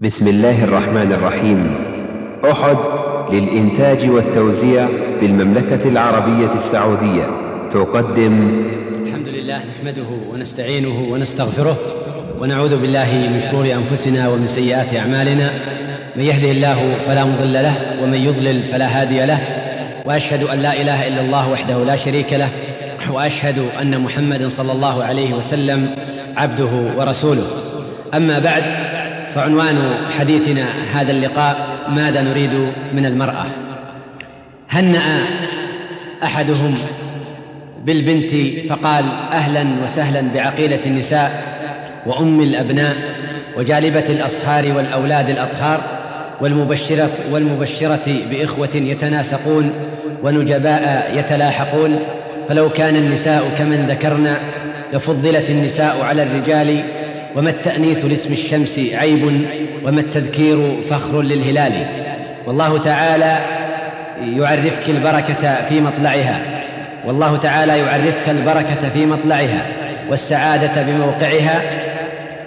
بسم الله الرحمن الرحيم. أحد للإنتاج والتوزيع بالمملكة العربية السعودية. تقدم. الحمد لله نحمده ونستعينه ونستغفره ونعوذ بالله من شرور أنفسنا ومن سيئات أعمالنا. من يهده الله فلا مضل له ومن يضلل فلا هادي له. وأشهد أن لا إله إلا الله وحده لا شريك له. وأشهد أن محمدا صلى الله عليه وسلم عبده ورسوله. أما بعد فعنوان حديثنا هذا اللقاء ماذا نريد من المرأة؟ هنأ أحدهم بالبنت فقال أهلا وسهلا بعقيلة النساء وأم الأبناء وجالبة الأصهار والأولاد الأطهار والمبشرة والمبشرة بإخوة يتناسقون ونجباء يتلاحقون فلو كان النساء كمن ذكرنا لفضلت النساء على الرجال وما التأنيث لاسم الشمس عيب وما التذكير فخر للهلال. والله تعالى يعرفك البركة في مطلعها. والله تعالى يعرفك البركة في مطلعها. والسعادة بموقعها.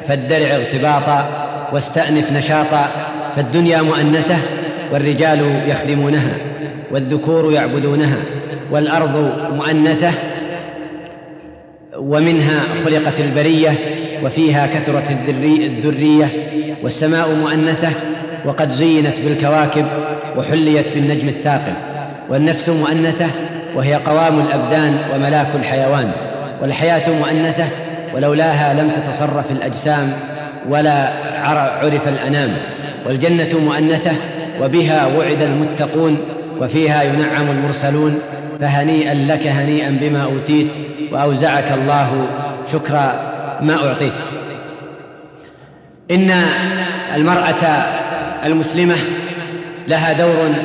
فادرع اغتباطا واستأنف نشاطا فالدنيا مؤنثة والرجال يخدمونها. والذكور يعبدونها. والأرض مؤنثة. ومنها خلقت البرية. وفيها كثرت الذرية والسماء مؤنثة وقد زينت بالكواكب وحليت بالنجم الثاقب. والنفس مؤنثة وهي قوام الأبدان وملاك الحيوان. والحياة مؤنثة ولولاها لم تتصرف الأجسام ولا عرف الأنام. والجنة مؤنثة وبها وعد المتقون وفيها ينعم المرسلون. فهنيئا لك هنيئا بما أوتيت وأوزعك الله. شكر ما أعطيت. إن المرأة المسلمة لها دور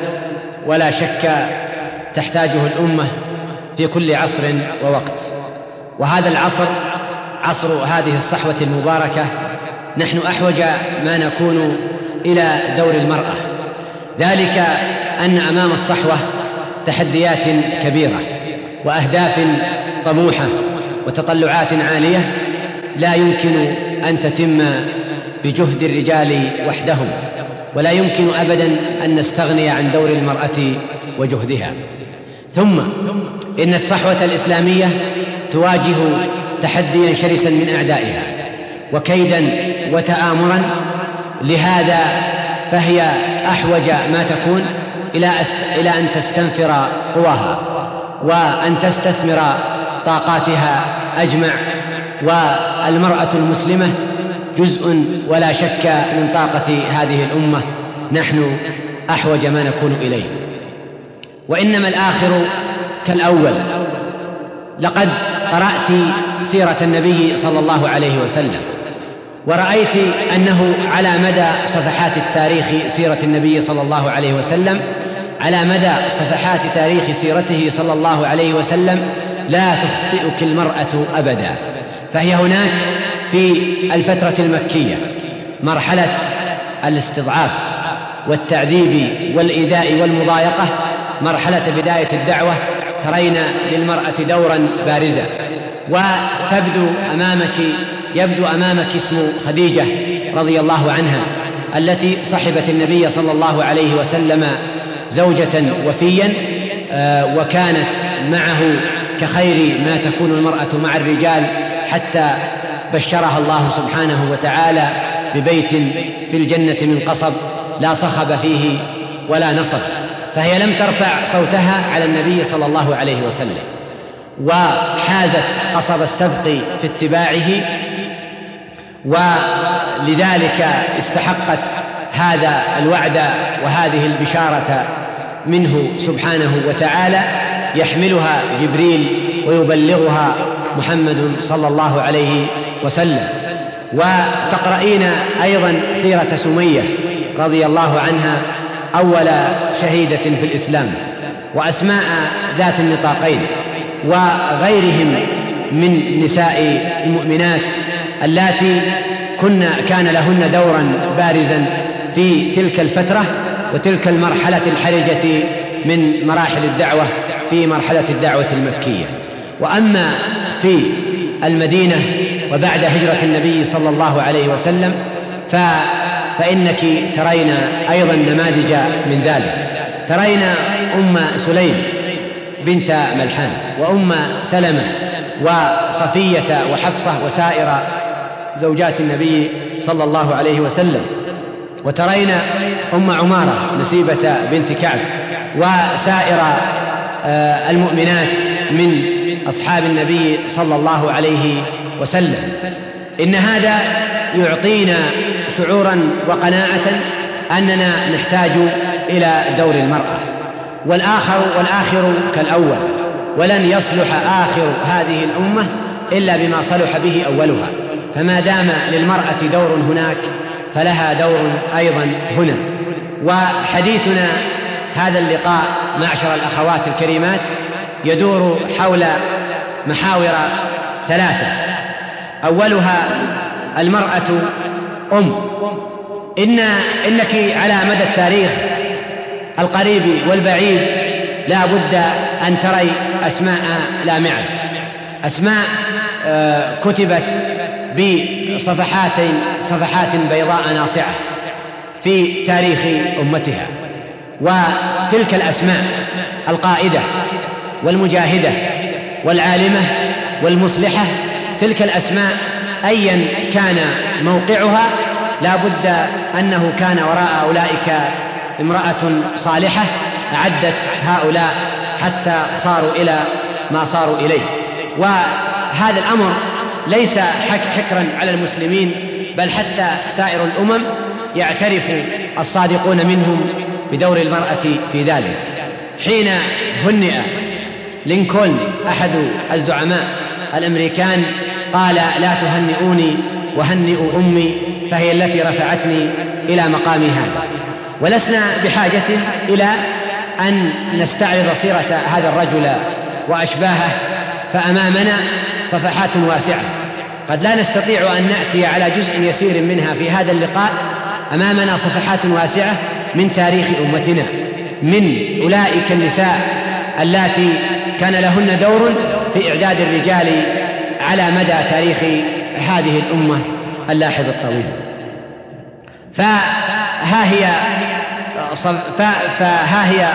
ولا شك تحتاجه الأمة في كل عصر ووقت. وهذا العصر عصر هذه الصحوة المباركة نحن أحوج ما نكون إلى دور المرأة. ذلك أن أمام الصحوة تحديات كبيرة وأهداف طموحة وتطلعات عالية. لا يمكن أن تتم بجهد الرجال وحدهم ولا يمكن أبدا أن نستغني عن دور المرأة وجهدها. ثم إن الصحوة الإسلامية تواجه تحديا شرسا من أعدائها وكيدا وتآمرا. لهذا فهي أحوج ما تكون إلى إلى أن تستنفر قواها وأن تستثمر طاقاتها أجمع والمرأة المسلمة جزء ولا شك من طاقة هذه الأمة. نحن أحوج ما نكون إليه. وإنما الآخر كالأول. لقد قرأت سيرة النبي صلى الله عليه وسلم ورأيت أنه على مدى صفحات التاريخ سيرة النبي صلى الله عليه وسلم على مدى صفحات تاريخ سيرته صلى الله عليه وسلم لا تخطئك المرأة أبدا. فهي هناك في الفترة المكية مرحلة الاستضعاف والتعذيب والإيذاء والمضايقة مرحلة بداية الدعوة ترين للمرأة دورا بارزا وتبدو أمامك يبدو أمامك اسم خديجة رضي الله عنها التي صحبت النبي صلى الله عليه وسلم زوجة وفيا آه، وكانت معه كخير ما تكون المرأة مع الرجال حتى بشرها الله سبحانه وتعالى ببيت في الجنة من قصب لا صخب فيه ولا نصب فهي لم ترفع صوتها على النبي صلى الله عليه وسلم وحازت قصب السبق في اتباعه ولذلك استحقت هذا الوعد وهذه البشارة منه سبحانه وتعالى يحملها جبريل ويبلغها محمد صلى الله عليه وسلم. وتقرأين أيضا سيرة سمية رضي الله عنها أول شهيدة في الإسلام وأسماء ذات النطاقين وغيرهم من نساء المؤمنات اللاتي كن كان لهن دورا بارزا في تلك الفترة وتلك المرحلة الحرجة من مراحل الدعوة في مرحلة الدعوة المكية. وأما في المدينة وبعد هجرة النبي صلى الله عليه وسلم فإنك ترين أيضا نماذج من ذلك. ترين أم سليم بنت ملحان وأم سلمة وصفية وحفصة وسائر زوجات النبي صلى الله عليه وسلم. وترين أم عمارة نسيبة بنت كعب وسائر آه، المؤمنات من أصحاب النبي صلى الله عليه وسلم. إن هذا يعطينا شعورا وقناعة أننا نحتاج إلى دور المرأة. والآخر والآخر كالأول ولن يصلح آخر هذه الأمة إلا بما صلح به أولها. فما دام للمرأة دور هناك فلها دور أيضا هنا. وحديثنا هذا اللقاء معشر الأخوات الكريمات يدور حول محاور ثلاثة. أولها المرأة أم. إن إنك على مدى التاريخ القريب والبعيد لا بد أن تري أسماء لامعة. أسماء آه، كتبت بصفحات صفحات بيضاء ناصعة في تاريخ أمتها. وتلك الأسماء القائدة والمجاهدة والعالمة والمصلحة تلك الأسماء أيا كان موقعها لا بد أنه كان وراء أولئك امرأة صالحة أعدت هؤلاء حتى صاروا إلى ما صاروا إليه. وهذا الأمر ليس حكرا على المسلمين بل حتى سائر الأمم يعترف الصادقون منهم بدور المرأة في ذلك. حين هنئ لينكولن أحد الزعماء الأمريكان قال لا تهنئوني وهنئوا أمي فهي التي رفعتني إلى مقامي هذا. ولسنا بحاجة إلى أن نستعرض سيرة هذا الرجل وأشباهه فأمامنا صفحات واسعة. قد لا نستطيع أن نأتي على جزء يسير منها في هذا اللقاء. أمامنا صفحات واسعة من تاريخ أمتنا من أولئك النساء اللاتي كان لهن دور في إعداد الرجال على مدى تاريخ هذه الأمة اللاحظ الطويل. فها هي فها هي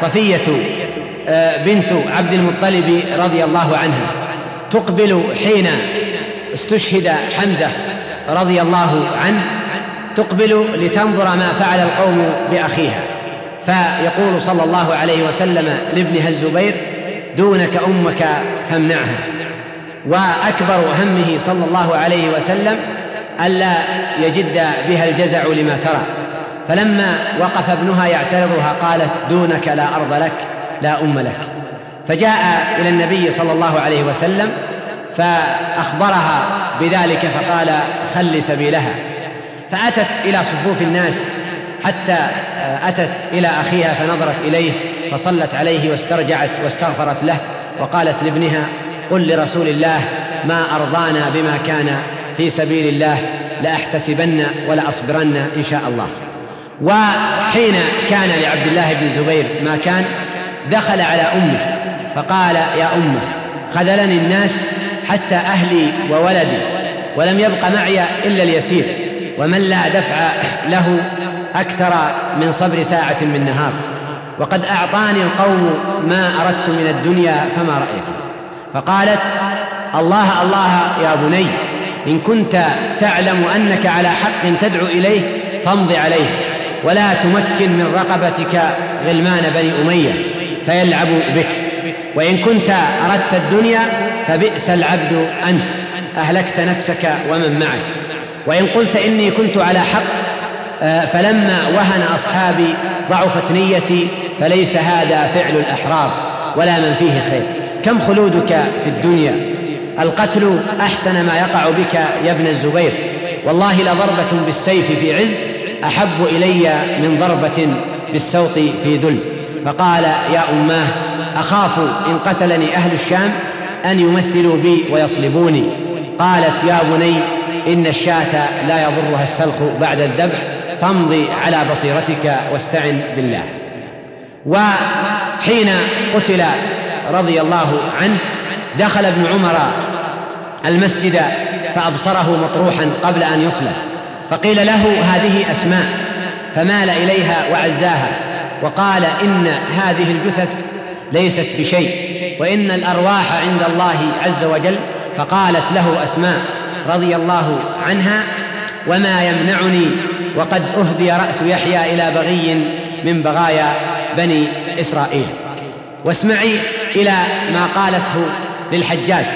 صفية آه، بنت عبد المطلب رضي الله عنها. تقبل حين استشهد حمزة رضي الله عنه تقبل لتنظر ما فعل القوم بأخيها. فيقول صلى الله عليه وسلم لابنها الزبير دونك أمك فامنعها وأكبر همه صلى الله عليه وسلم ألا يجد بها الجزع لما ترى. فلما وقف ابنها يعترضها قالت دونك لا أرض لك لا أم لك. فجاء إلى النبي صلى الله عليه وسلم فأخبرها بذلك فقال خل سبيلها. فأتت إلى صفوف الناس حتى أتت إلى أخيها فنظرت إليه. فصلت عليه واسترجعت واستغفرت له وقالت لابنها قل لرسول الله ما أرضانا بما كان في سبيل الله لأحتسبن ولأصبرن إن شاء الله. وحين كان لعبد الله بن الزبير ما كان دخل على أمه فقال يا أمه خذلني الناس حتى أهلي وولدي ولم يبق معي إلا اليسير ومن لا دفع له أكثر من صبر ساعة من نهار. وقد أعطاني القوم ما أردت من الدنيا فما رأيك فقالت الله الله يا بني إن كنت تعلم أنك على حق تدعو إليه فامض عليه ولا تمكن من رقبتك غلمان بني أمية فيلعبوا بك. وإن كنت أردت الدنيا فبئس العبد أنت أهلكت نفسك ومن معك. وإن قلت إني كنت على حق آه، فلما وهن أصحابي ضعفت نيتي فليس هذا فعل الأحرار ولا من فيه خير. كم خلودك في الدنيا؟ القتل أحسن ما يقع بك يا ابن الزبير. والله لضربة بالسيف في عز أحب إلي من ضربة بالسوط في ذل. فقال يا أماه أخاف إن قتلني أهل الشام أن يمثلوا بي ويصلبوني. قالت يا بني إن الشاة لا يضرها السلخ بعد الذبح فامضي على بصيرتك واستعن بالله. وحين قتل رضي الله عنه دخل ابن عمر المسجد فأبصره مطروحا قبل أن يصلب فقيل له هذه أسماء فمال إليها وعزاها وقال إن هذه الجثث ليست بشيء وإن الأرواح عند الله عز وجل فقالت له أسماء رضي الله عنها وما يمنعني وقد أهدي رأس يحيى إلى بغي من بغايا بني إسرائيل. واسمعي إلى ما قالته للحجاج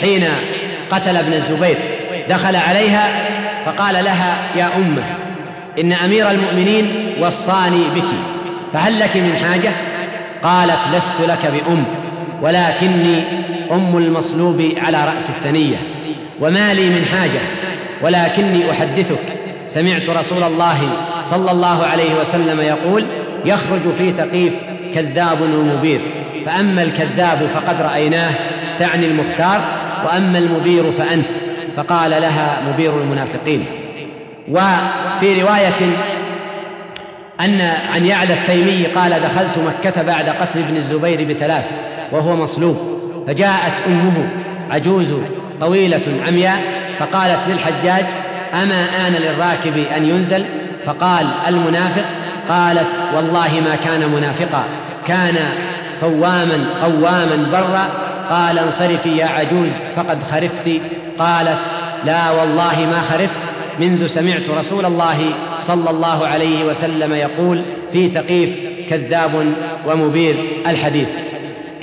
حين قتل ابن الزبير. دخل عليها فقال لها يا أمة إن أمير المؤمنين وصاني بك فهل لك من حاجة؟ قالت لست لك بأم ولكني أم المصلوب على رأس الثنية وما لي من حاجة ولكني أحدثك. سمعت رسول الله صلى الله عليه وسلم يقول يخرج في ثقيف كذاب ومبير. فأما الكذاب فقد رأيناه تعني المختار وأما المبير فأنت. فقال لها مبير المنافقين. وفي رواية أن عن يعلى التيمي قال دخلت مكة بعد قتل ابن الزبير بثلاث وهو مصلوب. فجاءت أمه عجوز طويلة عمياء فقالت للحجاج أما آن للراكب أن ينزل؟ فقال المنافق قالت والله ما كان منافقا كان صواما قواما برا قال انصرفي يا عجوز فقد خرفت قالت لا والله ما خرفت منذ سمعت رسول الله صلى الله عليه وسلم يقول في ثقيف كذاب ومبير الحديث.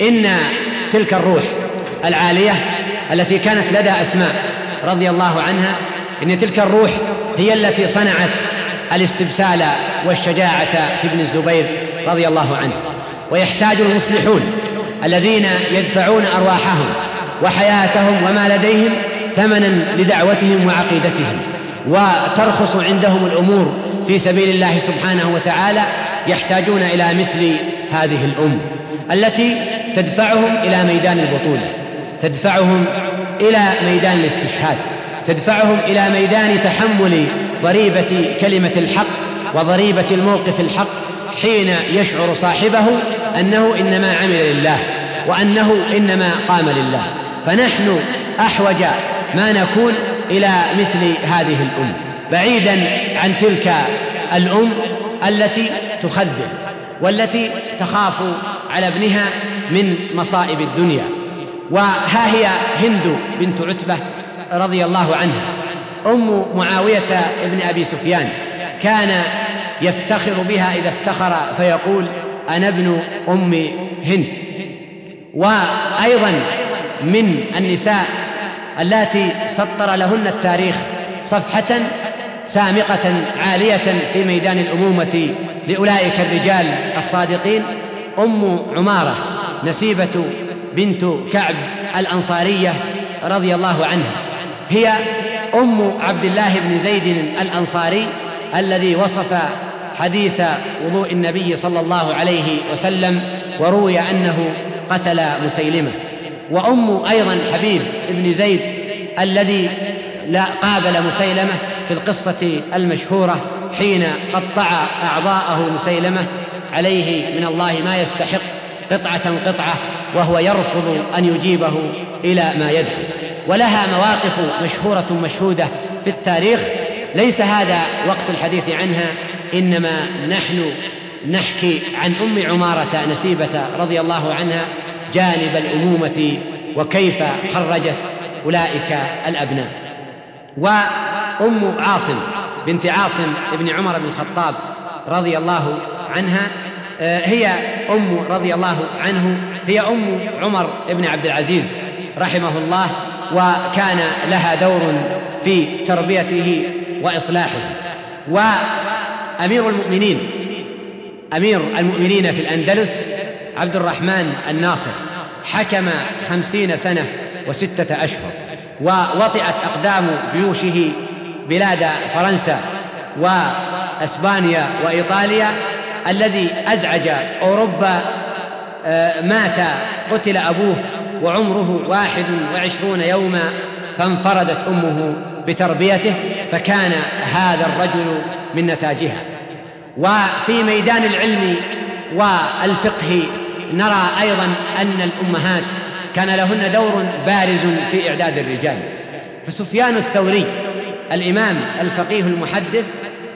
إن تلك الروح العالية التي كانت لدى أسماء رضي الله عنها إن تلك الروح هي التي صنعت الاستبسال والشجاعة في ابن الزبير رضي الله عنه. ويحتاج المصلحون الذين يدفعون أرواحهم وحياتهم وما لديهم ثمنا لدعوتهم وعقيدتهم. وترخص عندهم الأمور في سبيل الله سبحانه وتعالى يحتاجون إلى مثل هذه الأم التي تدفعهم إلى ميدان البطولة تدفعهم إلى ميدان الاستشهاد تدفعهم إلى ميدان تحمل ضريبة كلمة الحق وضريبة الموقف الحق حين يشعر صاحبه أنه إنما عمل لله وأنه إنما قام لله. فنحن أحوج ما نكون إلى مثل هذه الأم بعيدا عن تلك الأم التي تخذل والتي تخاف على ابنها من مصائب الدنيا. وها هي هند بنت عتبة رضي الله عنها أم معاوية بن أبي سفيان. كان يفتخر بها إذا افتخر فيقول أنا ابن أم هند. وأيضا من النساء اللاتي سطر لهن التاريخ صفحة سامقة عالية في ميدان الأمومة لأولئك الرجال الصادقين. أم عمارة نسيبة بنت كعب الأنصارية رضي الله عنها هي أم عبد الله بن زيد الأنصاري. الذي وصف حديث وضوء النبي صلى الله عليه وسلم وروي أنه قتل مسيلمة. وأم أيضا حبيب بن زيد الذي لا قابل مسيلمة في القصة المشهورة حين قطع أعضاءه مسيلمة عليه من الله ما يستحق قطعة قطعة وهو يرفض أن يجيبه إلى ما يدعو. ولها مواقف مشهورة مشهودة في التاريخ ليس هذا وقت الحديث عنها إنما نحن نحكي عن أم عمارة نسيبة رضي الله عنها جانب الأمومة وكيف خرجت أولئك الأبناء. وأم عاصم بنت عاصم بن عمر بن الخطاب رضي الله عنها آه، هي أم رضي الله عنه هي أم عمر بن عبد العزيز رحمه الله وكان لها دور في تربيته وإصلاحه وأمير المؤمنين أمير المؤمنين في الأندلس عبد الرحمن الناصر حكم خمسين سنة وستة أشهر ووطئت أقدام جيوشه بلاد فرنسا وإسبانيا وإيطاليا الذي أزعج أوروبا آه، مات قتل أبوه وعمره واحد وعشرون يوما فانفردت أمه بتربيته. فكان هذا الرجل من نتاجها. وفي ميدان العلم والفقه نرى أيضا أن الأمهات كان لهن دور بارز في إعداد الرجال. فسفيان الثوري الإمام الفقيه المحدث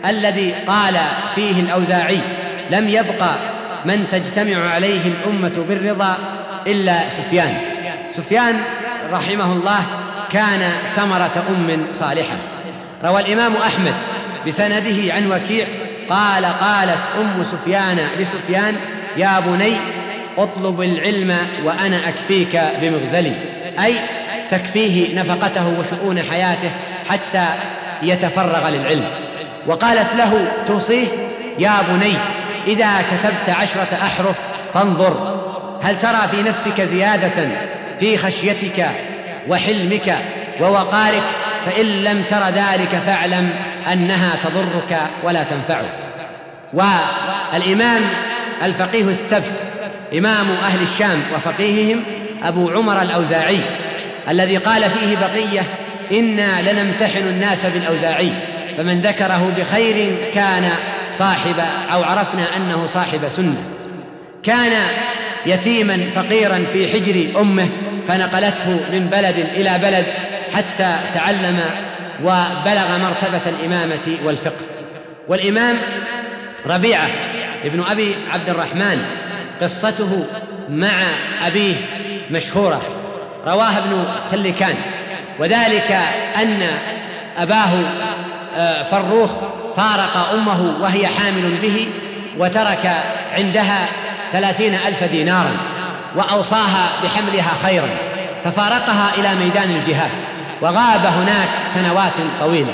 الذي قال فيه الأوزاعي لم يبقى من تجتمع عليه الأمة بالرضا إلا سفيان. سفيان رحمه الله كان ثمرة أم صالحة. روى الإمام أحمد بسنده عن وكيع قال قالت أم سفيان لسفيان يا بني أطلب العلم وأنا أكفيك بمغزلي. أي تكفيه نفقته وشؤون حياته حتى يتفرغ للعلم. وقالت له توصيه؟ يا بني إذا كتبت عشرة أحرف فانظر هل ترى في نفسك زيادة في خشيتك وحلمك ووقارك فإن لم تر ذلك فاعلم أنها تضرك ولا تنفعك. والامام الفقيه الثبت إمام أهل الشام وفقيههم أبو عمر الأوزاعي الذي قال فيه بقية إنا لنمتحن الناس بالأوزاعي فمن ذكره بخير كان صاحب أو عرفنا أنه صاحب سنة. كان يتيما فقيرا في حجر أمه فنقلته من بلد إلى بلد حتى تعلم وبلغ مرتبة الإمامة والفقه. والإمام ربيعة ابن أبي عبد الرحمن قصته مع أبيه مشهورة رواها ابن خلكان. وذلك أن أباه آه، فروخ فارق أمه وهي حامل به وترك عندها ثلاثين ألف دينارا وأوصاها بحملها خيرا ففارقها إلى ميدان الجهاد. وغاب هناك سنوات طويلة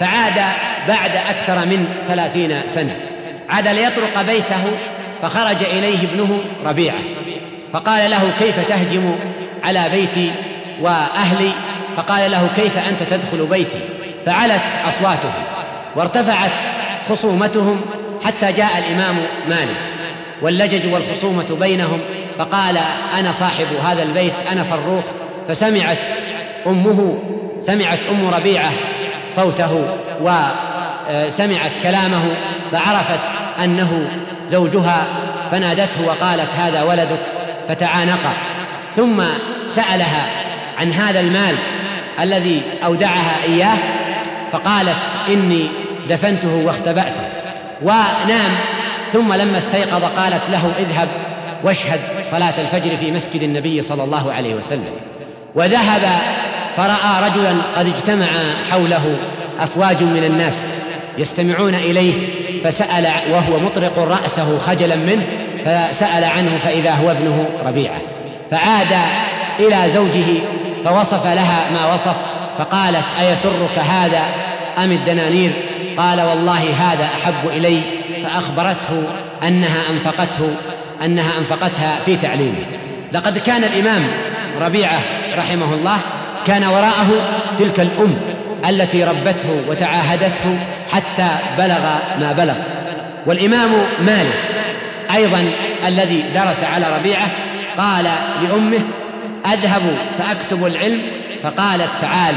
فعاد بعد أكثر من ثلاثين سنة. عاد ليطرق بيته فخرج إليه ابنه ربيعة. فقال له كيف تهجم على بيتي وأهلي؟ فقال له كيف أنت تدخل بيتي؟ فعلت اصواتهم وارتفعت خصومتهم حتى جاء الإمام مالك. واللجج والخصومة بينهم فقال أنا صاحب هذا البيت أنا فروخ. فسمعت أمه سمعت أم ربيعة صوته وسمعت كلامه فعرفت أنه زوجها فنادته وقالت هذا ولدك فتعانقا. ثم سألها عن هذا المال الذي أودعها إياه فقالت إني دفنته واختبأته. ونام ثم لما استيقظ قالت له اذهب واشهد صلاة الفجر في مسجد النبي صلى الله عليه وسلم. وذهب فرأى رجلا قد اجتمع حوله أفواج من الناس يستمعون إليه فسأل وهو مطرق رأسه خجلا منه فسأل عنه فإذا هو ابنه ربيعة. فعاد إلى زوجه فوصف لها ما وصف فقالت أيسرك هذا أم الدنانير؟ قال والله هذا أحب إلي. فأخبرته أنها أنفقته أنها أنفقتها في تعليمه. لقد كان الإمام ربيعة رحمه الله كان وراءه تلك الأم التي ربته وتعاهدته حتى بلغ ما بلغ. والإمام مالك أيضا الذي درس على ربيعة قال لأمه أذهب فأكتب العلم. فقالت تعال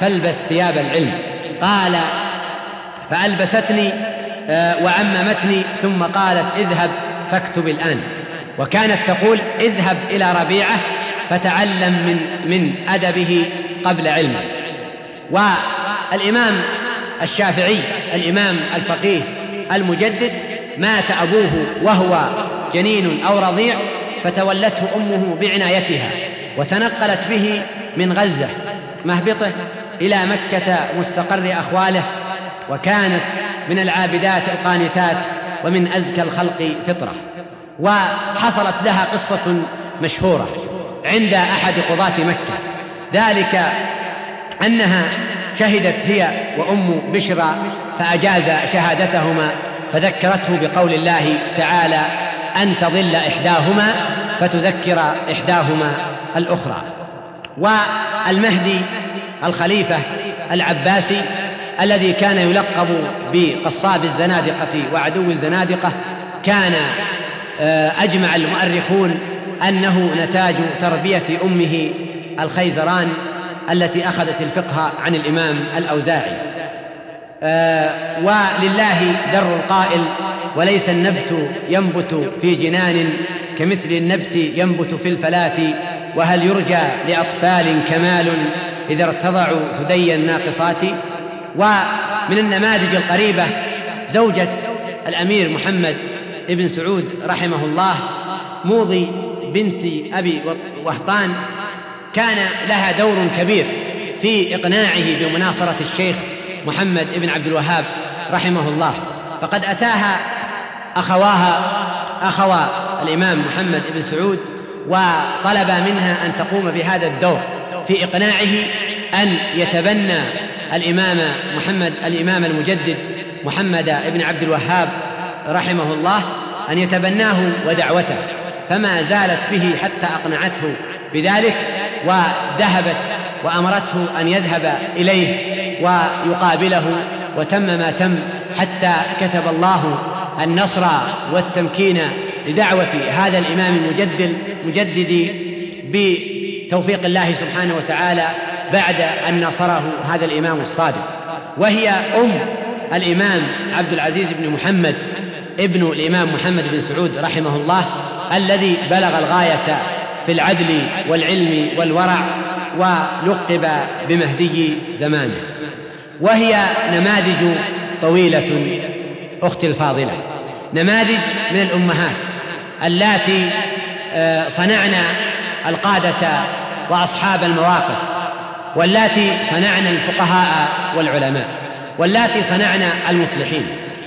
فالبس ثياب العلم. قال فألبستني آه، وعممتني. ثم قالت اذهب فاكتب الآن. وكانت تقول اذهب إلى ربيعة فتعلم من من أدبه قبل علمه. والإمام الشافعي الإمام الفقيه المجدد مات أبوه وهو جنين أو رضيع فتولته أمه بعنايتها وتنقلت به من غزة مهبطة إلى مكة مستقر أخواله وكانت من العابدات القانتات ومن أزكى الخلق فطرة. وحصلت لها قصة مشهورة. عند أحد قضاة مكة. ذلك أنها شهدت هي وأم بشرى فأجاز شهادتهما فذكرته بقول الله تعالى أن تضل إحداهما فتذكر إحداهما الأخرى. والمهدي الخليفة العباسي الذي كان يلقب بقصاب الزنادقة وعدو الزنادقة كان آه، أجمع المؤرخون أنه نتاج تربية أمه الخيزران التي أخذت الفقه عن الإمام الأوزاعي. آه، ولله در القائل وليس النبت ينبت في جنان كمثل النبت ينبت في الفلاة وهل يرجى لأطفال كمال إذا ارتضعوا ثدي الناقصات؟ ومن النماذج القريبة زوجة الأمير محمد بن سعود رحمه الله موضي بنت أبي وهطان كان لها دور كبير في إقناعه بمناصرة الشيخ محمد بن عبد الوهاب رحمه الله. فقد أتاها أخواها أخوا الإمام محمد بن سعود وطلب منها أن تقوم بهذا الدور في إقناعه أن يتبنى الإمام محمد الإمام المجدد محمد بن عبد الوهاب رحمه الله أن يتبناه ودعوته. فما زالت به حتى أقنعته بذلك وذهبت وأمرته أن يذهب إليه ويقابله وتم ما تم حتى كتب الله النصر والتمكين لدعوة هذا الإمام المجدد مجدد بتوفيق الله سبحانه وتعالى بعد أن نصره هذا الإمام الصادق. وهي أم الإمام عبد العزيز بن محمد ابن الإمام محمد بن سعود رحمه الله الذي بلغ الغاية في العدل والعلم والورع ولقب بمهدي زمانه وهي نماذج طويلة أختي الفاضلة نماذج من الأمهات اللاتي آه، صنعن القادة وأصحاب المواقف واللاتي صنعن الفقهاء والعلماء واللاتي صنعن المصلحين.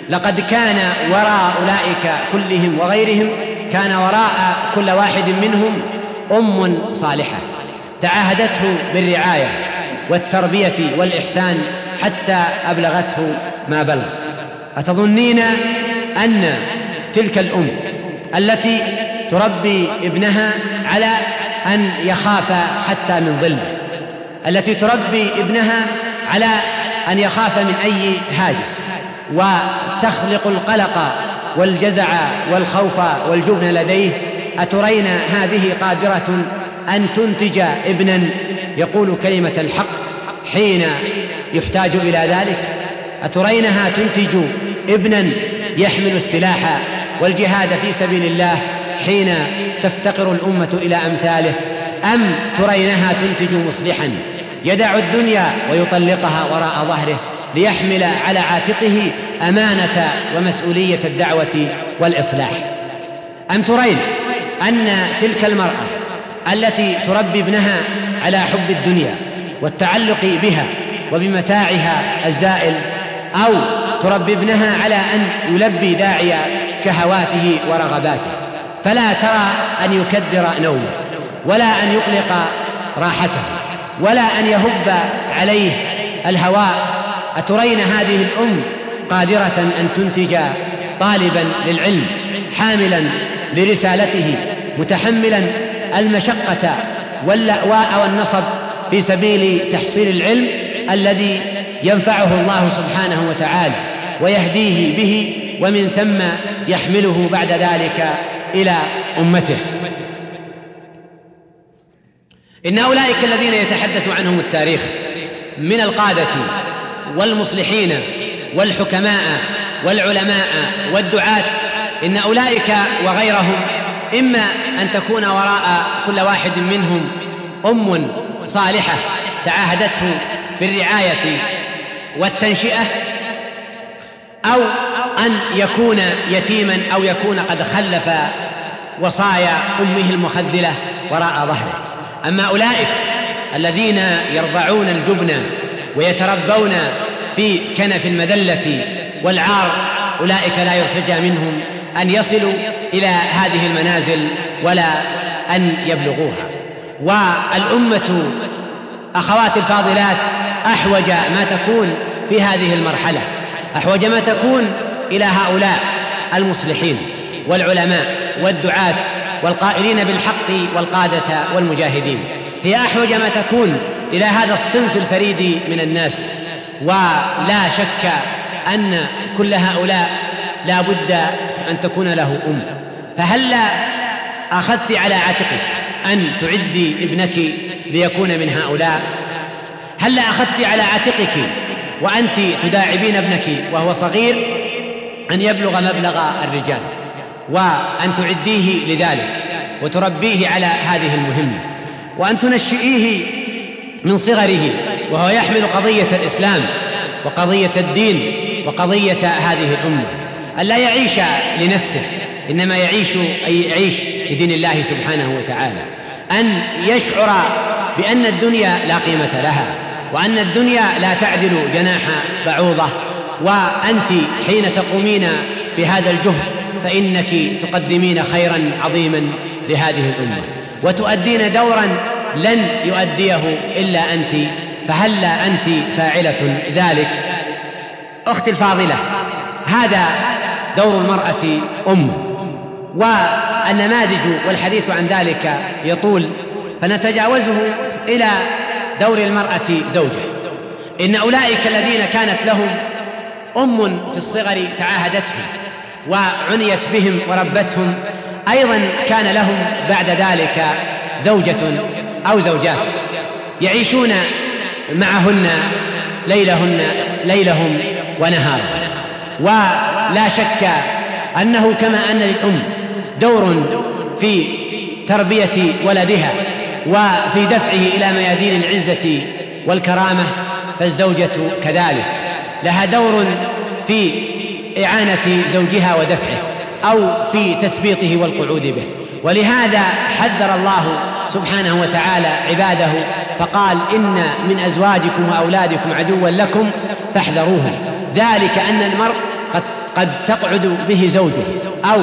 لقد كان وراء أولئك كلهم وغيرهم كان وراء كل واحد منهم أم صالحة. تعاهدته بالرعاية والتربية والإحسان حتى أبلغته ما بلغ. أتظنين أن تلك الأم التي تربي ابنها على أن يخاف حتى من ظله التي تربي ابنها على أن يخاف من أي هاجس وتخلق القلق والجزع والخوف والجبن لديه أترين هذه قادرة أن تنتج ابنا؟ يقول كلمة الحق حين يحتاج إلى ذلك. أترينها تنتج ابنا يحمل السلاح والجهاد في سبيل الله حين تفتقر الأمة إلى أمثاله؟ أم ترينها تنتج مصلحا يدع الدنيا ويطلقها وراء ظهره؟ ليحمل على عاتقه أمانة ومسؤولية الدعوة والإصلاح. أم ترين أن تلك المرأة التي تربي ابنها على حب الدنيا والتعلق بها وبمتاعها الزائل أو تربي ابنها على أن يلبي داعي شهواته ورغباته فلا ترى أن يكدر نومه ولا أن يقلق راحته ولا أن يهب عليه الهواء أترين هذه الأم قادرة أن تنتج طالبا للعلم حاملا لرسالته متحملا المشقة واللأواء والنصب في سبيل تحصيل العلم الذي ينفعه الله سبحانه وتعالى ويهديه به ومن ثم يحمله بعد ذلك إلى أمته. إن أولئك الذين يتحدث عنهم التاريخ من القادة والمصلحين والحكماء والعلماء والدعاة. إن أولئك وغيرهم إما أن تكون وراء كل واحد منهم أم صالحة تعاهدته بالرعاية والتنشئة أو أن يكون يتيما أو يكون قد خلف وصايا أمه المخذلة وراء ظهره. أما أولئك الذين يرضعون الجبن ويتربون في كنف المذلة والعار أولئك لا يرتجى منهم أن يصلوا إلى هذه المنازل ولا أن يبلغوها. والأمة أخوات الفاضلات أحوج ما تكون في هذه المرحلة. أحوج ما تكون إلى هؤلاء المصلحين والعلماء والدعاة والقائلين بالحق والقادة والمجاهدين. هي أحوج ما تكون إلى هذا الصنف الفريد من الناس ولا شك أن كل هؤلاء لا بد أن تكون له أم. فهلا أخذت على عاتقك أن تعدي ابنك ليكون من هؤلاء. هلا أخذت على عاتقك وأنت تداعبين ابنك وهو صغير أن يبلغ مبلغ الرجال وأن تعديه لذلك وتربيه على هذه المهمة وأن تنشئيه من صغره وهو يحمل قضية الإسلام وقضية الدين وقضية هذه الأمة. أن لا يعيش لنفسه إنما يعيش أي يعيش لدين الله سبحانه وتعالى. أن يشعر بأن الدنيا لا قيمة لها وأن الدنيا لا تعدل جناح بعوضة. وأنت حين تقومين بهذا الجهد فإنك تقدمين خيرا عظيما لهذه الأمة. وتؤدين دورا لن يؤديه إلا أنت فهلا أنت فاعلة ذلك؟ أختي الفاضلة هذا دور المرأة امه والنماذج والحديث عن ذلك يطول فنتجاوزه إلى دور المرأة زوجة. إن أولئك الذين كانت لهم أم في الصغر تعاهدتهم وعنيت بهم وربتهم أيضا كان لهم بعد ذلك زوجة أو زوجات يعيشون معهن ليلهن ليلهم ونهارهم. ولا شك أنه كما أن للأم دور في تربية ولدها وفي دفعه إلى ميادين العزة والكرامة فالزوجة كذلك. لها دور في إعانة زوجها ودفعه أو في تثبيطه والقعود به. ولهذا حذر الله سبحانه وتعالى عباده فقال إن من أزواجكم وأولادكم عدوا لكم فاحذروهم. ذلك أن المرء قد قد تقعد به زوجه أو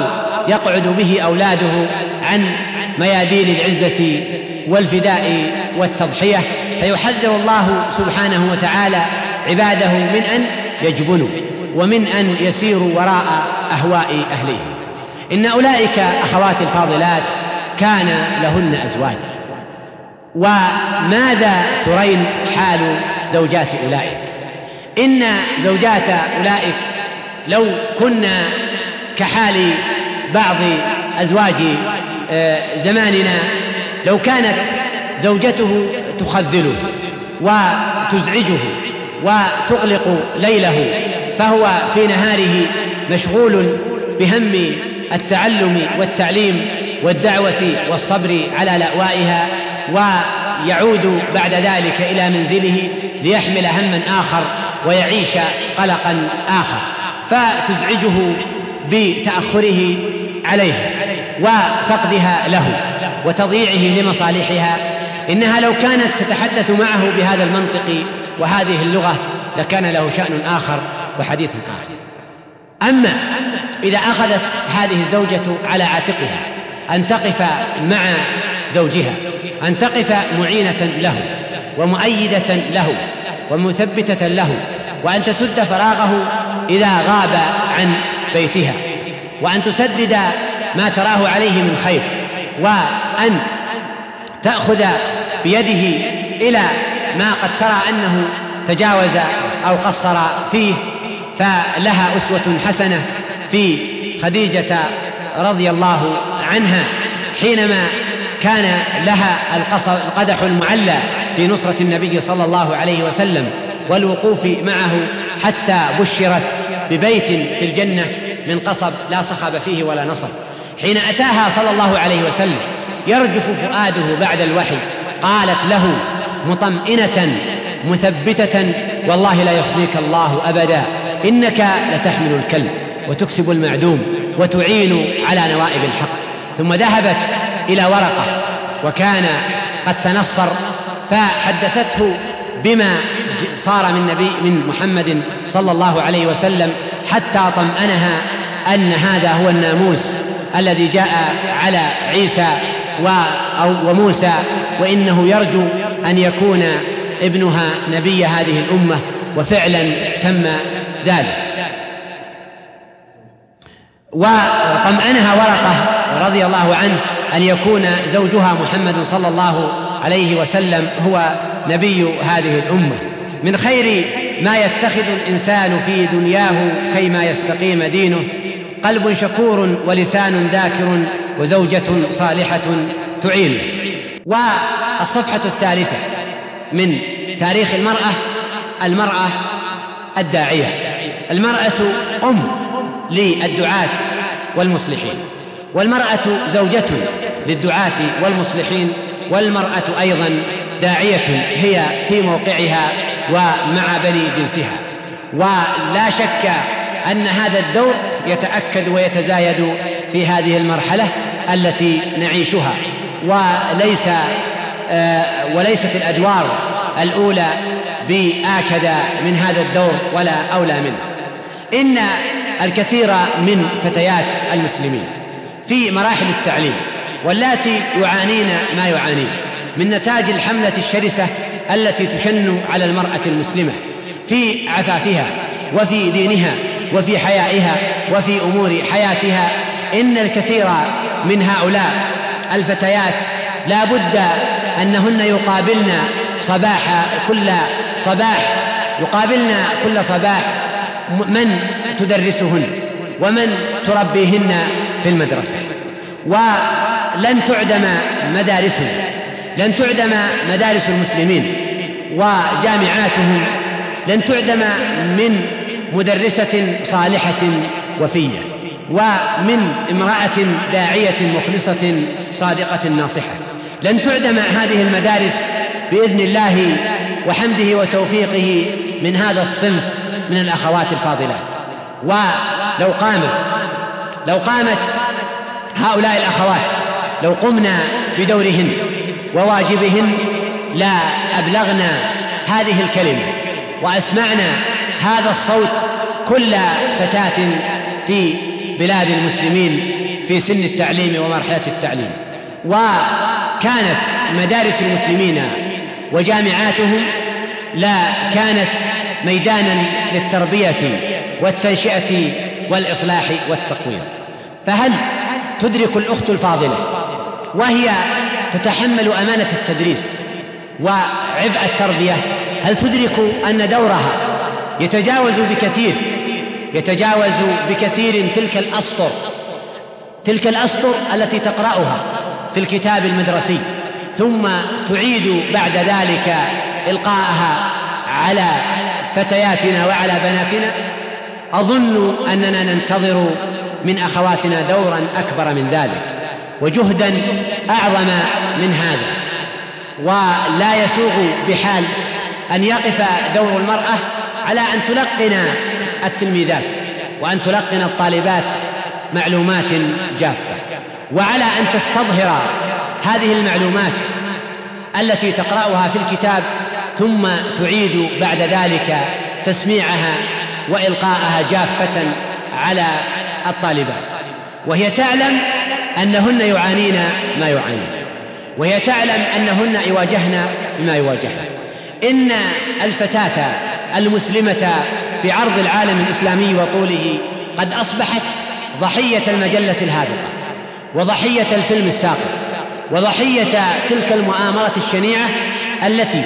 يقعد به أولاده عن ميادين العزة والفداء والتضحية. فيحذر الله سبحانه وتعالى عباده من أن يجبنوا ومن أن يسيروا وراء أهواء اهليهم إن أولئك اخواتي الفاضلات كان لهن أزواج. وماذا ترين حال زوجات أولئك؟ إن زوجات أولئك لو كنا كحال بعض أزواج آه، زماننا لو كانت زوجته تخذله وتزعجه وتغلق ليله فهو في نهاره مشغول بهم التعلم والتعليم والدعوة والصبر على لأوائها ويعود بعد ذلك إلى منزله ليحمل هما آخر ويعيش قلقا آخر. فتزعجه بتأخره عليها وفقدها له وتضييعه لمصالحها. إنها لو كانت تتحدث معه بهذا المنطق وهذه اللغة لكان له شأن آخر وحديث آخر. أما إذا أخذت هذه الزوجة على عاتقها أن تقف مع زوجها أن تقف معينة له ومؤيدة له ومثبتة له وأن تسد فراغه إذا غاب عن بيتها وأن تسدد ما تراه عليه من خير وأن تأخذ بيده إلى ما قد ترى أنه تجاوز أو قصر فيه فلها أسوة حسنة في خديجة رضي الله عنها حينما كان لها القدح المعلى في نصرة النبي صلى الله عليه وسلم والوقوف معه حتى بشرت ببيت في الجنة من قصب لا صخب فيه ولا نصب. حين أتاها صلى الله عليه وسلم يرجف فؤاده بعد الوحي قالت له مطمئنة مثبتة والله لا يخزيك الله أبدا إنك لتحمل الكلب وتكسب المعدوم وتعين على نوائب الحق. ثم ذهبت إلى ورقة وكان قد تنصر فحدثته بما صار من نبي من محمد صلى الله عليه وسلم حتى طمأنها أن هذا هو الناموس الذي جاء على عيسى وموسى وإنه يرجو أن يكون ابنها نبي هذه الأمة وفعلا تم ذلك. وطمأنها ورقة رضي الله عنه أن يكون زوجها محمد صلى الله عليه وسلم هو نبي هذه الأمة. من خير ما يتخذ الإنسان في دنياه كيما يستقيم دينه. قلب شكور ولسان ذاكر وزوجة صالحة تعين. والصفحة الثالثة من تاريخ المرأة المرأة الداعية. المرأة أم للدعاة والمصلحين. والمرأة زوجة للدعاة والمصلحين والمرأة أيضا داعية هي في موقعها ومع بني جنسها. ولا شك أن هذا الدور يتأكد ويتزايد في هذه المرحلة التي نعيشها. وليس آه، وليست الأدوار الأولى بآكد من هذا الدور ولا أولى منه. إن الكثير من فتيات المسلمين في مراحل التعليم واللاتي يعانين ما يعانين. من نتاج الحملة الشرسة التي تشن على المرأة المسلمة في عفافها وفي دينها وفي حيائها وفي أمور حياتها. إن الكثير من هؤلاء الفتيات لا بد أنهن يقابلن صباح كل صباح يقابلن كل صباح من تدرسهن ومن تربيهن. في المدرسة. ولن تعدم مدارسهم لن تعدم مدارس المسلمين وجامعاتهم لن تعدم من مدرسة صالحة وفية ومن امرأة داعية مخلصة صادقة ناصحة. لن تعدم هذه المدارس بإذن الله وحمده وتوفيقه من هذا الصنف من الأخوات الفاضلات. ولو قامت لو قامت هؤلاء الأخوات لو قمنا بدورهن وواجبهن لا أبلغنا هذه الكلمة وأسمعنا هذا الصوت كل فتاة في بلاد المسلمين في سن التعليم ومرحلة التعليم. وكانت مدارس المسلمين وجامعاتهم لا كانت ميدانا للتربية والتنشئة والإصلاح والتقويم. فهل تدرك الأخت الفاضلة وهي تتحمل أمانة التدريس وعبء التربية؟ هل تدرك أن دورها يتجاوز بكثير يتجاوز بكثير تلك الأسطر تلك الأسطر التي تقرأها في الكتاب المدرسي ثم تعيد بعد ذلك إلقاءها على فتياتنا وعلى بناتنا؟ أظن أننا ننتظر من أخواتنا دورا أكبر من ذلك وجهدا أعظم من هذا ولا يسوغ بحال أن يقف دور المرأة على أن تلقن التلميذات وأن تلقن الطالبات معلومات جافة وعلى أن تستظهر هذه المعلومات التي تقرأها في الكتاب ثم تعيد بعد ذلك تسميعها وإلقاءها جافة على الطالبات. وهي تعلم أنهن يعانين ما يعانين. وهي تعلم أنهن يواجهن ما يواجهن. إن الفتاة المسلمة في عرض العالم الإسلامي وطوله قد أصبحت ضحية المجلة الهابطة وضحية الفيلم الساقط وضحية تلك المؤامرة الشنيعة التي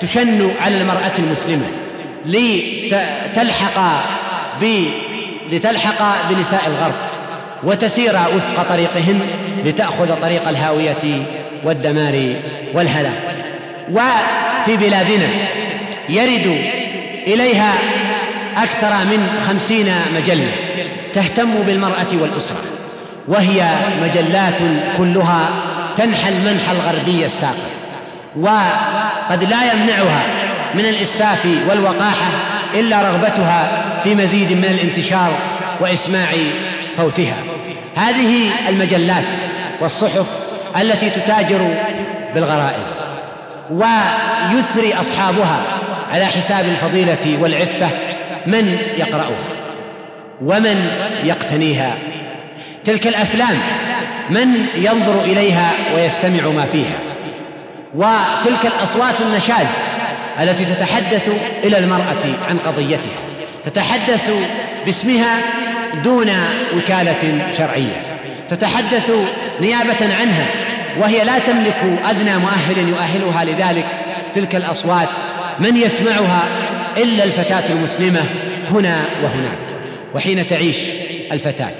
تشن على المرأة المسلمة. لتلحق ب لتلحق بنساء الغرب وتسير وفق طريقهن لتأخذ طريق الهاوية والدمار والهلاك. وفي بلادنا يرد إليها أكثر من خمسين مجلة تهتم بالمرأة والأسرة وهي مجلات كلها تنحى المنحى الغربي الساقط وقد لا يمنعها من الإسفاف والوقاحة إلا رغبتها في مزيد من الانتشار وإسماع صوتها. هذه المجلات والصحف التي تتاجر بالغرائز ويثري أصحابها على حساب الفضيلة والعفة من يقرأها ومن يقتنيها. تلك الأفلام من ينظر إليها ويستمع ما فيها. وتلك الأصوات النشاز التي تتحدث إلى المرأة عن قضيتها تتحدث باسمها دون وكالة شرعية تتحدث نيابة عنها وهي لا تملك أدنى مؤهل يؤهلها لذلك تلك الأصوات من يسمعها إلا الفتاة المسلمة هنا وهناك. وحين تعيش الفتاة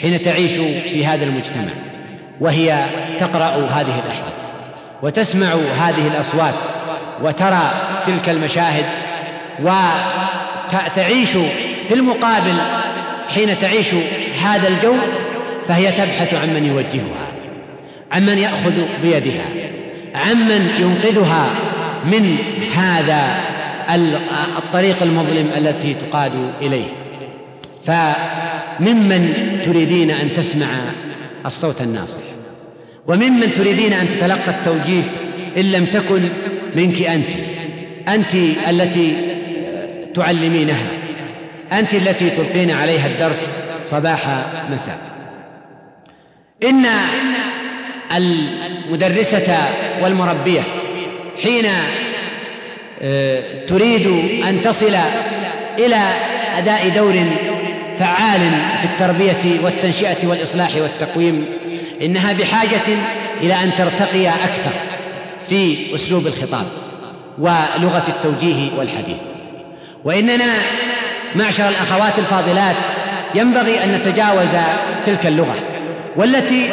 حين تعيش في هذا المجتمع وهي تقرأ هذه الأحداث وتسمع هذه الأصوات وترى تلك المشاهد وتعيش في المقابل حين تعيش هذا الجو فهي تبحث عن من يوجهها عمن يأخذ بيدها عمن ينقذها من هذا الطريق المظلم التي تقاد إليه. فممن تريدين أن تسمع الصوت الناصح وممن تريدين أن تتلقى التوجيه إن لم تكن منك أنت. أنت التي تعلمينها. أنت التي تلقين عليها الدرس صباح مساء. إن المدرسة والمربية حين آه، تريد أن تصل إلى أداء دور فعال في التربية والتنشئة والإصلاح والتقويم إنها بحاجة إلى أن ترتقي أكثر. في أسلوب الخطاب ولغة التوجيه والحديث. وإننا معشر الأخوات الفاضلات ينبغي أن نتجاوز تلك اللغة والتي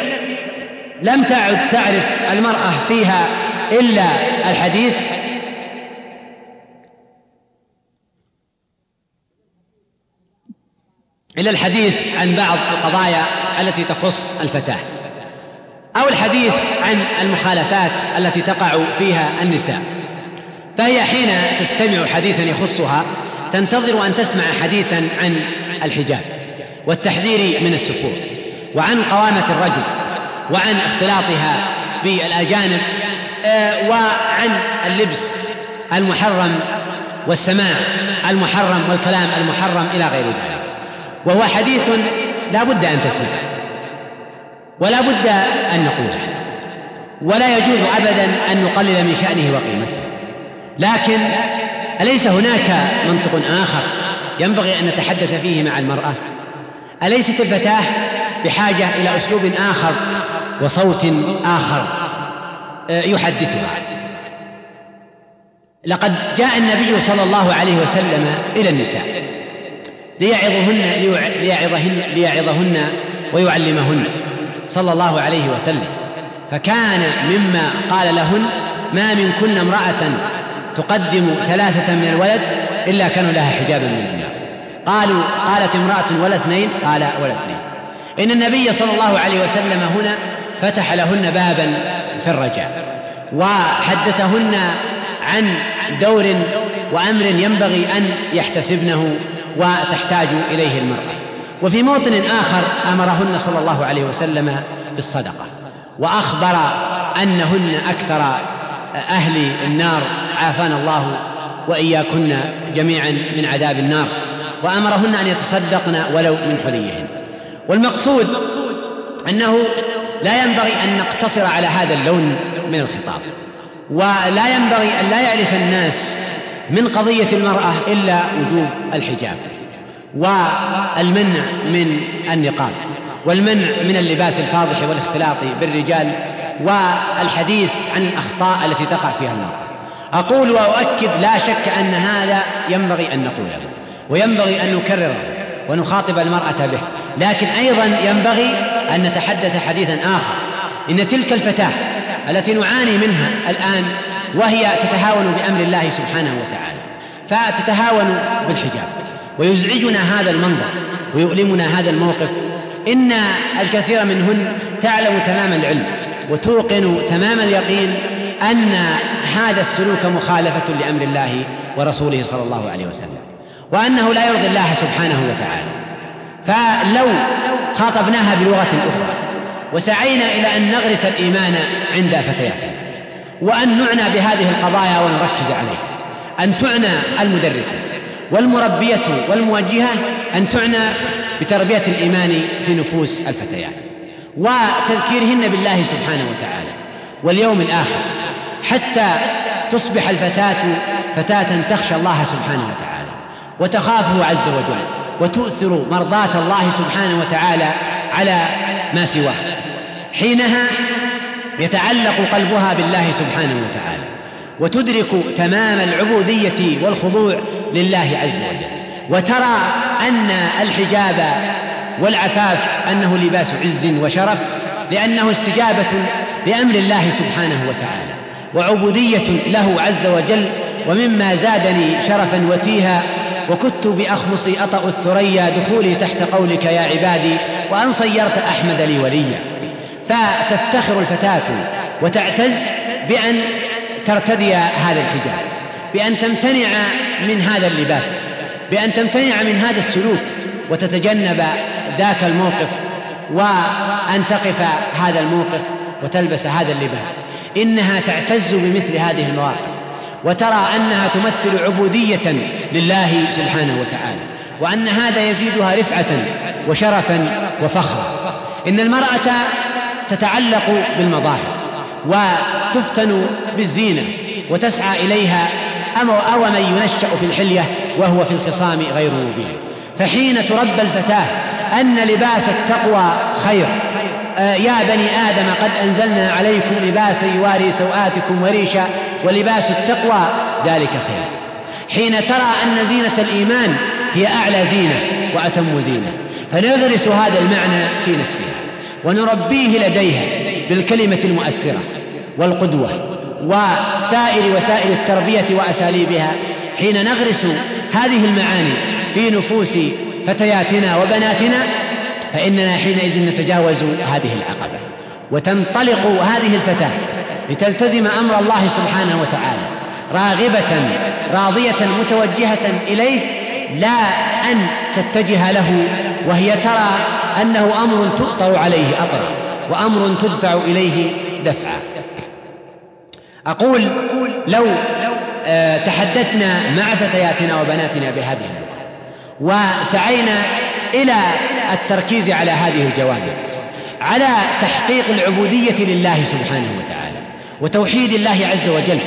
لم تعد تعرف المرأة فيها إلا الحديث. إلا الحديث عن بعض القضايا التي تخص الفتاة. أو الحديث عن المخالفات التي تقع فيها النساء. فهي حين تستمع حديثا يخصها تنتظر أن تسمع حديثا عن الحجاب والتحذير من السفور وعن قوامة الرجل وعن اختلاطها بالأجانب آه، وعن اللبس المحرم والسماع المحرم والكلام المحرم إلى غير ذلك. وهو حديث لا بد أن تسمعه. ولا بد أن نقوله ولا يجوز أبدا أن نقلل من شأنه وقيمته. لكن أليس هناك منطق آخر ينبغي أن نتحدث فيه مع المرأة؟ أليست الفتاة بحاجة إلى أسلوب آخر وصوت آخر؟ آه، يحدثها. لقد جاء النبي صلى الله عليه وسلم إلى النساء ليعظهن ليعظهن ليعظهن ويعلمهن. صلى الله عليه وسلم. فكان مما قال لهن ما منكن امرأة تقدم ثلاثة من الولد إلا كانوا لها حجابا من النار. قالوا قالت امرأة ولا اثنين؟ قال ولا اثنين. إن النبي صلى الله عليه وسلم هنا فتح لهن بابا في الرجاء وحدثهن عن دور وأمر ينبغي أن يحتسبنه وتحتاج إليه المرأة. وفي موطن آخر آمرهن صلى الله عليه وسلم بالصدقة وأخبر أنهن أكثر أهل النار عافانا الله وإياكن جميعا من عذاب النار وأمرهن أن يتصدقن ولو من حليهن. والمقصود أنه لا ينبغي أن نقتصر على هذا اللون من الخطاب ولا ينبغي أن لا يعرف الناس من قضية المرأة إلا وجوب الحجاب. والمنع من النقاب والمنع من اللباس الفاضح والاختلاط بالرجال والحديث عن الأخطاء التي تقع فيها المرأة. أقول وأؤكد لا شك أن هذا ينبغي أن نقوله وينبغي أن نكرره ونخاطب المرأة به. لكن أيضا ينبغي أن نتحدث حديثا آخر إن تلك الفتاة التي نعاني منها الآن وهي تتهاون بأمر الله سبحانه وتعالى فتتهاون بالحجاب. ويزعجنا هذا المنظر ويؤلمنا هذا الموقف. إن الكثير منهن تعلم تمام العلم وتوقن تمام اليقين أن هذا السلوك مخالفة لأمر الله ورسوله صلى الله عليه وسلم وأنه لا يرضي الله سبحانه وتعالى. فلو خاطبناها بلغة أخرى وسعينا إلى أن نغرس الإيمان عند فتياتنا وأن نعنى بهذه القضايا ونركز عليها أن تعنى المدرسة والمربية والموجهة أن تعنى بتربية الإيمان في نفوس الفتيات وتذكيرهن بالله سبحانه وتعالى واليوم الآخر حتى تصبح الفتاة فتاة تخشى الله سبحانه وتعالى وتخافه عز وجل وتؤثر مرضاة الله سبحانه وتعالى على ما سواه. حينها يتعلق قلبها بالله سبحانه وتعالى وتدرك تمام العبودية والخضوع لله عز وجل. وترى أن الحجاب والعفاف أنه لباس عز وشرف لأنه استجابة لأمر الله سبحانه وتعالى وعبودية له عز وجل ومما زادني شرفا وتيها وكدت بأخمصي أطأ الثريا دخولي تحت قولك يا عبادي وأن صيرت أحمد لي وليا. فتفتخر الفتاة وتعتز بأن ترتدي هذا الحجاب بأن تمتنع من هذا اللباس بأن تمتنع من هذا السلوك وتتجنب ذاك الموقف وأن تقف هذا الموقف وتلبس هذا اللباس. إنها تعتز بمثل هذه المواقف وترى أنها تمثل عبودية لله سبحانه وتعالى وأن هذا يزيدها رفعة وشرفا وفخرا. إن المرأة تتعلق بالمظاهر وتفتن بالزينة وتسعى إليها أو من ينشأ في الحلية وهو في الخصام غير مبين. فحين تربى الفتاة أن لباس التقوى خير. آه يا بني آدم قد أنزلنا عليكم لباسا يواري سوآتكم وريشا ولباس التقوى ذلك خير. حين ترى أن زينة الإيمان هي أعلى زينة وأتم زينة. فنغرس هذا المعنى في نفسها ونربيه لديها بالكلمة المؤثرة والقدوة. وسائر وسائل التربية وأساليبها حين نغرس هذه المعاني في نفوس فتياتنا وبناتنا فإننا حينئذ نتجاوز هذه العقبة وتنطلق هذه الفتاة لتلتزم أمر الله سبحانه وتعالى راغبة راضية متوجهة إليه لا أن تتجه له وهي ترى أنه أمر تؤطر عليه أطرا وأمر تدفع إليه دفعا. أقول لو آه، تحدثنا مع فتياتنا وبناتنا بهذه اللغة وسعينا إلى التركيز على هذه الجوانب على تحقيق العبودية لله سبحانه وتعالى وتوحيد الله عز وجل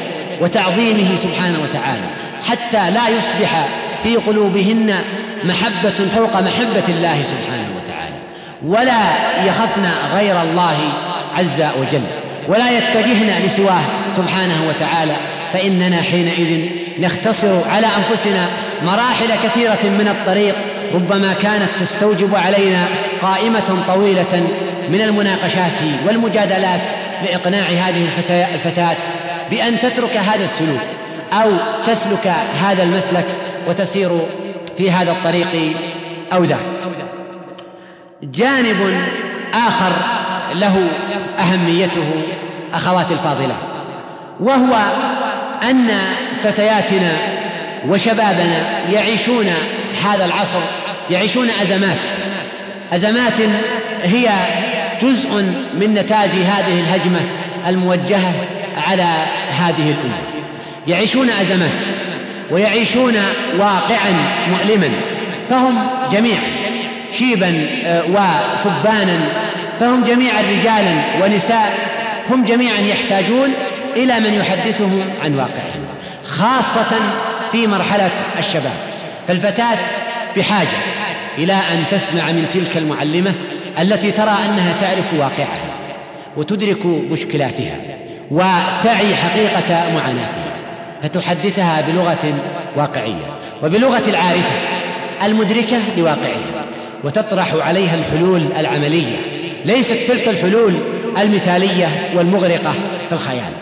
وتعظيمه سبحانه وتعالى حتى لا يصبح في قلوبهن محبة فوق محبة الله سبحانه وتعالى ولا يخفن غير الله عز وجل. ولا يتجهن لسواه سبحانه وتعالى. فإننا حينئذ نختصر على أنفسنا مراحل كثيرة من الطريق ربما كانت تستوجب علينا قائمة طويلة من المناقشات والمجادلات لإقناع هذه الفتاة بأن تترك هذا السلوك أو تسلك هذا المسلك وتسير في هذا الطريق أو ذاك. جانب آخر له أهميته أخواتي الفاضلات وهو أن فتياتنا وشبابنا يعيشون هذا العصر يعيشون أزمات أزمات هي جزء من نتاج هذه الهجمة الموجهة على هذه الأمة. يعيشون أزمات ويعيشون واقعا مؤلما فهم جميعا شيبا آه، وشبانا فهم جميعا رجالا ونساء هم جميعا يحتاجون إلى من يحدثهم عن واقعهم خاصة في مرحلة الشباب. فالفتاة بحاجة إلى أن تسمع من تلك المعلمة التي ترى أنها تعرف واقعها وتدرك مشكلاتها وتعي حقيقة معاناتها فتحدثها بلغة واقعية وبلغة العارفة المدركة لواقعها وتطرح عليها الحلول العملية ليست تلك الحلول المثالية والمغرقة في الخيال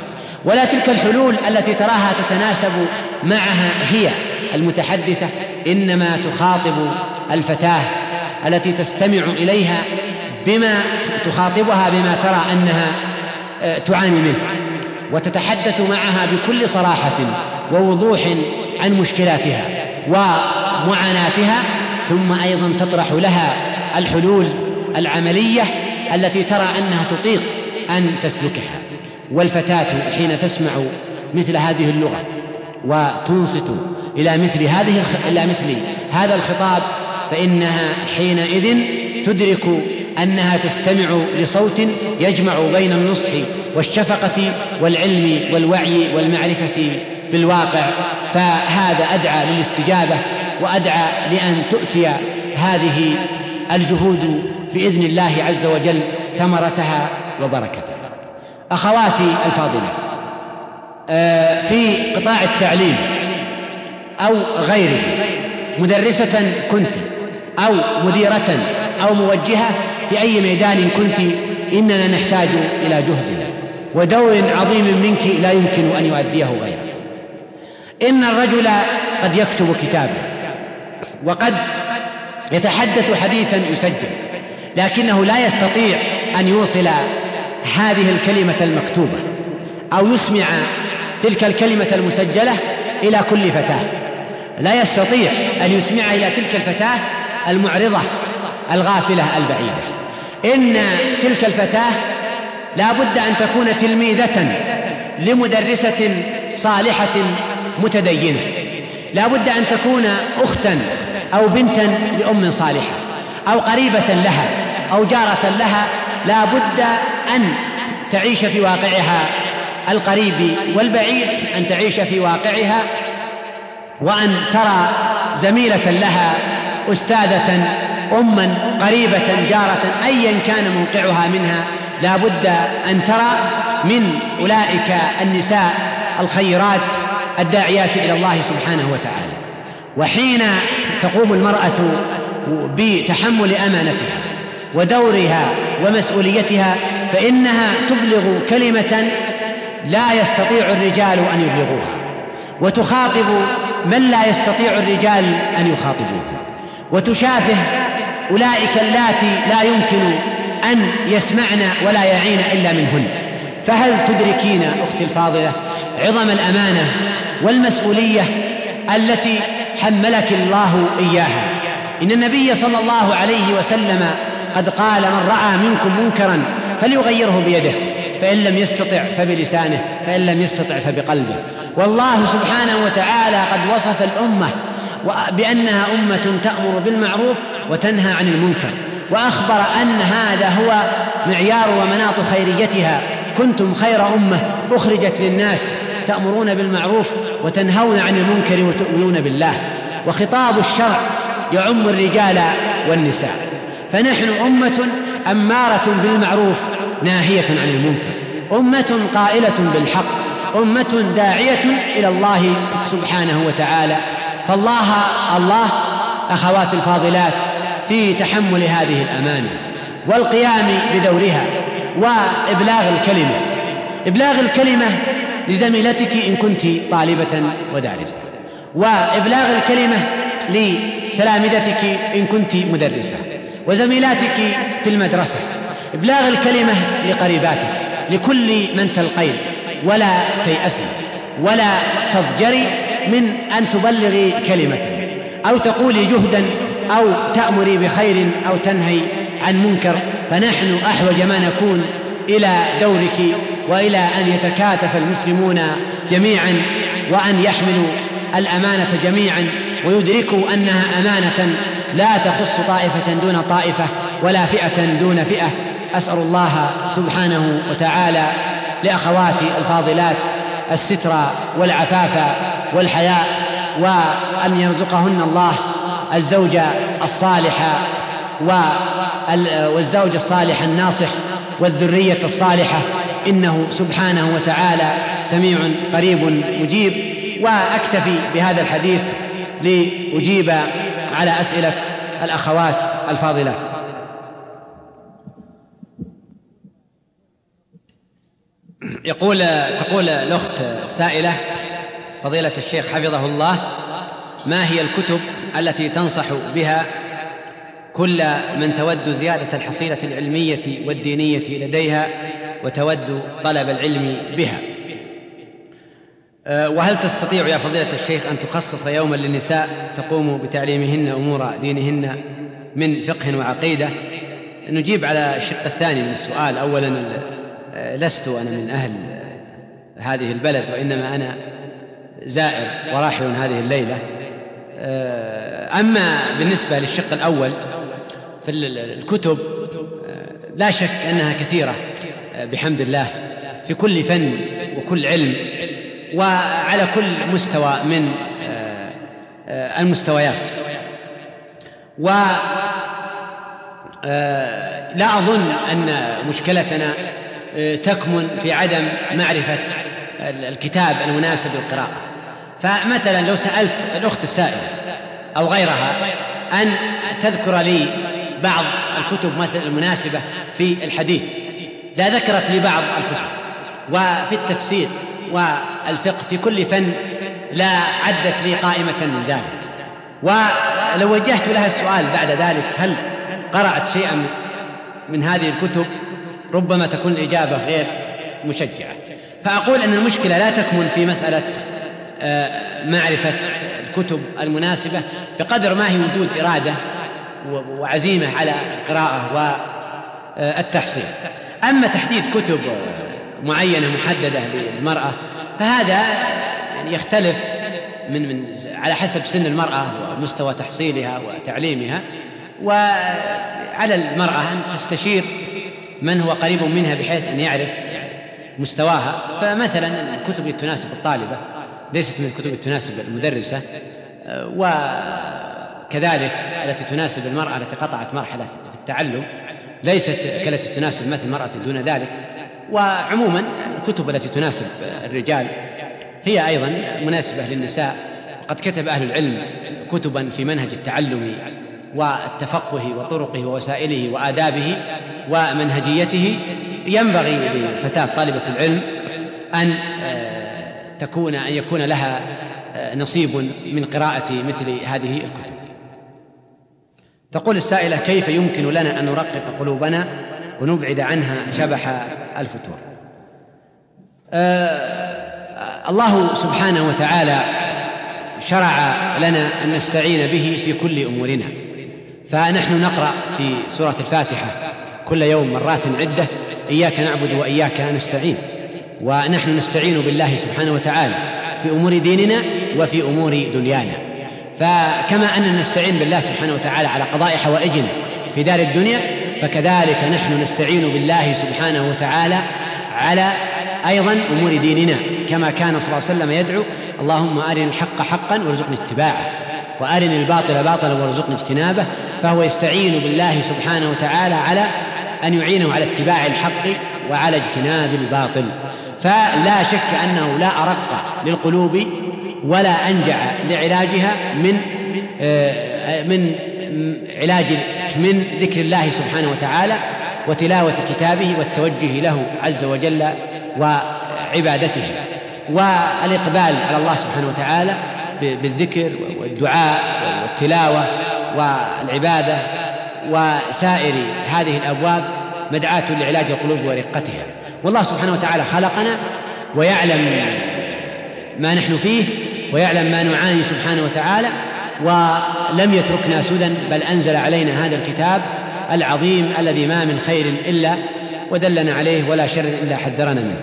ولا تلك الحلول التي تراها تتناسب معها هي المتحدثة إنما تخاطب الفتاة التي تستمع إليها بما تخاطبها بما ترى أنها آه، تعاني منه وتتحدث معها بكل صراحة ووضوح عن مشكلاتها ومعاناتها ثم أيضا تطرح لها الحلول العملية التي ترى أنها تطيق أن تسلكها والفتاة حين تسمع مثل هذه اللغة وتنصت إلى مثل هذه إلى مثل هذا الخطاب فإنها حينئذ تدرك أنها تستمع لصوت يجمع بين النصح والشفقة والعلم والوعي والمعرفة بالواقع. فهذا أدعى للاستجابة وأدعى لأن تؤتي هذه الجهود بإذن الله عز وجل ثمرتها وبركتها. أخواتي الفاضلات آه، في قطاع التعليم أو غيره مدرسة كنت أو مديرة أو موجهة في أي ميدان كنت إننا نحتاج إلى جهد ودور عظيم منك لا يمكن أن يؤديه غيرك. إن الرجل قد يكتب كتابا وقد يتحدث حديثا يسجل. لكنه لا يستطيع أن يوصل هذه الكلمة المكتوبة أو يسمع تلك الكلمة المسجلة إلى كل فتاة. لا يستطيع أن يسمعها إلى تلك الفتاة المعرضة الغافلة البعيدة. إن تلك الفتاة لا بد أن تكون تلميذة لمدرسة صالحة متدينة. لا بد أن تكون أختا أو بنتا لأم صالحة أو قريبة لها. أو جارة لها لا بد أن تعيش في واقعها القريب والبعيد أن تعيش في واقعها وأن ترى زميلة لها أستاذة أما قريبة جارة أيا كان موقعها منها لا بد أن ترى من أولئك النساء الخيرات الداعيات إلى الله سبحانه وتعالى. وحين تقوم المرأة بتحمل أمانتها ودورها ومسؤوليتها فإنها تبلغ كلمة لا يستطيع الرجال أن يبلغوها وتخاطب من لا يستطيع الرجال أن يخاطبوه وتشافه أولئك اللاتي لا يمكن أن يسمعن ولا يعين إلا منهن. فهل تدركين أختي الفاضلة عظم الأمانة والمسؤولية التي حملك الله إياها؟ إن النبي صلى الله عليه وسلم قد قال من رأى منكم منكرا فليغيره بيده فإن لم يستطع فبلسانه فإن لم يستطع فبقلبه. والله سبحانه وتعالى قد وصف الأمة بأنها أمة تأمر بالمعروف وتنهى عن المنكر وأخبر أن هذا هو معيار ومناط خيريتها. كنتم خير أمة أخرجت للناس تأمرون بالمعروف وتنهون عن المنكر وتؤمنون بالله. وخطاب الشرع يعم الرجال والنساء. فنحن أمة أمارة بالمعروف ناهية عن المنكر. أمة قائلة بالحق. أمة داعية إلى الله سبحانه وتعالى. فالله الله أخوات الفاضلات في تحمل هذه الأمانة والقيام بدورها وإبلاغ الكلمة. إبلاغ الكلمة لزميلتك إن كنت طالبة ودارسة. وإبلاغ الكلمة لتلامذتك إن كنت مدرسة. وزميلاتك في المدرسة. إبلاغ الكلمة لقريباتك لكل من تلقين ولا تيأسي ولا تضجري من أن تبلغي كلمة أو تقولي جهدا أو تأمري بخير أو تنهي عن منكر. فنحن أحوج ما نكون إلى دورك وإلى أن يتكاتف المسلمون جميعا وأن يحملوا الأمانة جميعا ويدركوا أنها أمانة لا تخص طائفة دون طائفة ولا فئة دون فئة. أسأل الله سبحانه وتعالى لأخواتي الفاضلات الستر والعفاف والحياء وأن يرزقهن الله الزوج الصالح والزوج الصالح الناصح والذرية الصالحة. إنه سبحانه وتعالى سميع قريب مجيب. وأكتفي بهذا الحديث لأجيب على أسئلة الأخوات الفاضلات. يقول تقول الأخت السائلة فضيلة الشيخ حفظه الله ما هي الكتب التي تنصح بها كل من تود زيادة الحصيلة العلمية والدينية لديها وتود طلب العلم بها؟ وهل تستطيع يا فضيلة الشيخ أن تخصص يوما للنساء تقوم بتعليمهن أمور دينهن من فقه وعقيدة؟ نجيب على الشق الثاني من السؤال. أولا أه، لست أنا من أهل هذه البلد وإنما أنا زائر وراحل هذه الليلة. أه، أما بالنسبة للشق الأول في الكتب لا شك أنها كثيرة بحمد الله في كل فن وكل علم. وعلى كل مستوى من آه، آه، المستويات. و آه، لا أظن أن مشكلتنا تكمن في عدم معرفة الكتاب المناسب للقراءة. فمثلا لو سألت الأخت السائلة أو غيرها أن تذكر لي بعض الكتب مثل المناسبة في الحديث لا ذكرت لي بعض الكتب. وفي التفسير والفقه في كل فن لا عدت لي قائمة من ذلك. ولو وجهت لها السؤال بعد ذلك هل قرأت شيئا من هذه الكتب؟ ربما تكون الإجابة غير مشجعة. فأقول أن المشكلة لا تكمن في مسألة آه، معرفة الكتب المناسبة بقدر ما هي وجود إرادة وعزيمة على القراءة والتحصيل. أما تحديد كتب معينة محددة للمرأة فهذا يعني يختلف من من على حسب سن المرأة ومستوى تحصيلها وتعليمها وعلى المرأة أن تستشير من هو قريب منها بحيث أن يعرف مستواها. فمثلا الكتب التي تناسب الطالبة ليست من الكتب التي تناسب المدرسة وكذلك التي تناسب المرأة التي قطعت مرحلة في التعلم ليست كالتي تناسب مثل المرأة دون ذلك. وعموما الكتب التي تناسب الرجال هي أيضا مناسبة للنساء. وقد كتب أهل العلم كتبا في منهج التعلم والتفقه وطرقه ووسائله وآدابه ومنهجيته. ينبغي للفتاة طالبة العلم أن آه، تكون أن يكون لها آه، نصيب من قراءة مثل هذه الكتب. تقول السائلة كيف يمكن لنا أن نرقق قلوبنا ونبعد عنها شبح الفتور آه الله سبحانه وتعالى شرع لنا أن نستعين به في كل أمورنا. فنحن نقرأ في سورة الفاتحة كل يوم مرات عدة إياك نعبد وإياك نستعين. ونحن نستعين بالله سبحانه وتعالى في أمور ديننا وفي أمور دنيانا. فكما أننا نستعين بالله سبحانه وتعالى على قضاء حوائجنا في دار الدنيا فكذلك نحن نستعين بالله سبحانه وتعالى على أيضا أمور ديننا كما كان صلى الله عليه وسلم يدعو اللهم أرنا الحق حقا وارزقني اتباعه وأرنا الباطل باطلا وارزقني اجتنابه فهو يستعين بالله سبحانه وتعالى على أن يعينه على اتباع الحق وعلى اجتناب الباطل. فلا شك أنه لا أرق للقلوب ولا أنجع لعلاجها من آه، من علاج من ذكر الله سبحانه وتعالى وتلاوة كتابه والتوجه له عز وجل وعبادته. والإقبال على الله سبحانه وتعالى بالذكر والدعاء والتلاوة والعبادة وسائر هذه الأبواب مدعاة لعلاج القلوب ورقتها. والله سبحانه وتعالى خلقنا ويعلم ما نحن فيه ويعلم ما نعاني سبحانه وتعالى ولم يتركنا سدى بل أنزل علينا هذا الكتاب العظيم الذي ما من خير إلا ودلنا عليه ولا شر إلا حذرنا منه.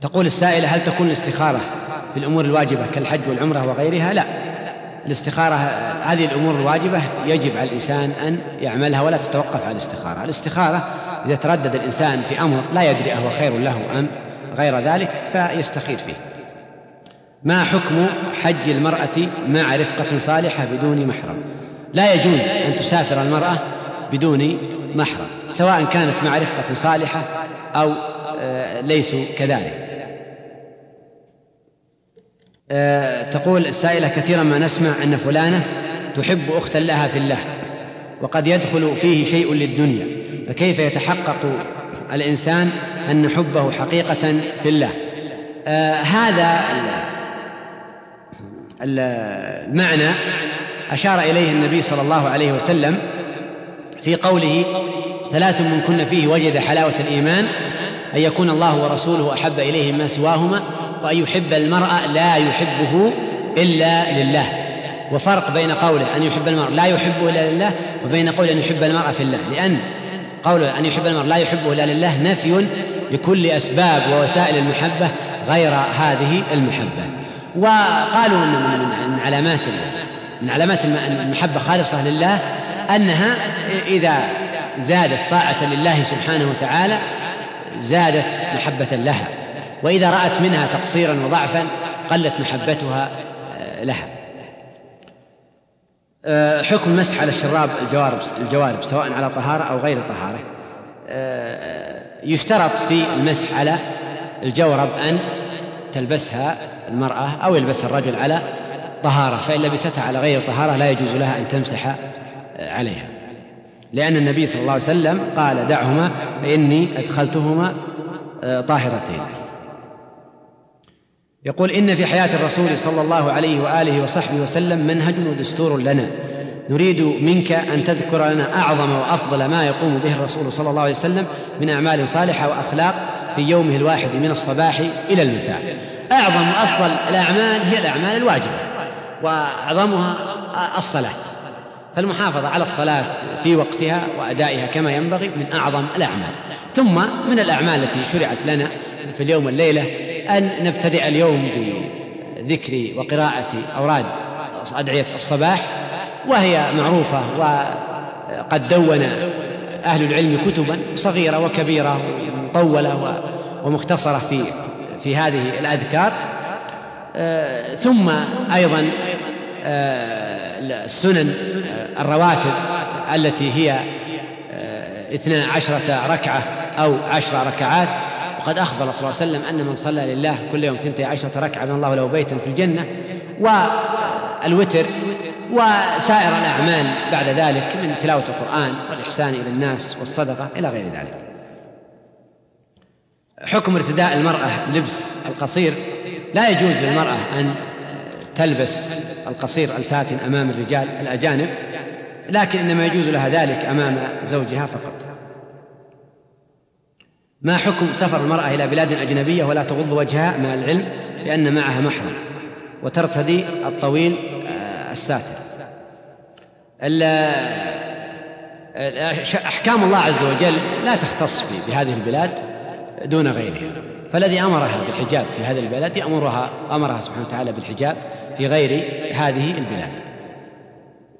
تقول السائلة هل تكون الاستخارة في الأمور الواجبة كالحج والعمرة وغيرها؟ لا. الاستخارة هذه الأمور الواجبة يجب على الإنسان أن يعملها ولا تتوقف على الاستخارة. الاستخارة إذا تردد الإنسان في أمر لا يدري أهو خير له أم غير ذلك فيستخير فيه. ما حكم حج المرأة مع رفقة صالحة بدون محرم؟ لا يجوز أن تسافر المرأة بدون محرم سواء كانت مع رفقة صالحة أو آه، ليسوا كذلك. آه، تقول السائلة كثيرا ما نسمع أن فلانة تحب أختا لها في الله وقد يدخل فيه شيء للدنيا فكيف يتحقق الإنسان أن حبه حقيقة في الله؟ آه هذا المعنى أشار إليه النبي صلى الله عليه وسلم في قوله ثلاث من كن فيه وجد حلاوة الإيمان أن يكون الله ورسوله أحب إليه ما سواهما وأن يحب المرء لا يحبه إلا لله. وفرق بين قوله أن يحب المرء لا يحبه إلا لله وبين قوله أن يحب المرء في الله. لأن قوله أن يحب المرء لا يحبه إلا لله نفي لكل أسباب ووسائل المحبة غير هذه المحبة. وقالوا أن من علامات من علامات المحبة خالصة لله أنها إذا زادت طاعة لله سبحانه وتعالى زادت محبة لها وإذا رأت منها تقصيرا وضعفا قلت محبتها آه، لها. آه، حكم المسح على الشراب الجوارب الجوارب سواء على طهارة أو غير طهارة. آه، يشترط في المسح على الجورب أن تلبسها المرأة أو يلبسها الرجل على طهارة فإن لبستها على غير طهارة لا يجوز لها أن تمسح عليها. لأن النبي صلى الله عليه وسلم قال دعهما فإني أدخلتهما طاهرتين. يقول إن في حياة الرسول صلى الله عليه وآله وصحبه وسلم منهج ودستور لنا. نريد منك أن تذكر لنا أعظم وأفضل ما يقوم به الرسول صلى الله عليه وسلم من أعمال صالحة وأخلاق في يومه الواحد من الصباح إلى المساء. أعظم وأفضل الأعمال هي الأعمال الواجبة وأعظمها الصلاة. فالمحافظة على الصلاة في وقتها وأدائها كما ينبغي من أعظم الأعمال. ثم من الأعمال التي شرعت لنا في اليوم والليلة أن نبتدئ اليوم بذكر وقراءة أوراد أدعية الصباح وهي معروفة وقد دون أهل العلم كتبا صغيرة وكبيرة مطولة ومختصرة في في هذه الأذكار. آه، ثم أيضا آه، السنن آه، الرواتب التي هي اثنا عشرة ركعة أو عشر ركعات. وقد أخبر صلى الله عليه وسلم أن من صلى لله كل يوم ثنتي عشرة ركعة بنى الله له بيتا في الجنة. والوتر وسائر الأعمال بعد ذلك من تلاوة القرآن والإحسان إلى الناس والصدقة إلى غير ذلك. حكم ارتداء المرأة لبس القصير لا يجوز للمرأة أن تلبس القصير الفاتن أمام الرجال الأجانب لكن إنما يجوز لها ذلك أمام زوجها فقط. ما حكم سفر المرأة إلى بلاد أجنبية ولا تغض وجهها مع العلم؟ لأن معها محرم وترتدي الطويل آه، الساتر. أحكام الله عز وجل لا تختص بهذه البلاد. دون غيرها فالذي أمرها بالحجاب في هذه البلاد يأمرها أمرها سبحانه وتعالى بالحجاب في غير هذه البلاد.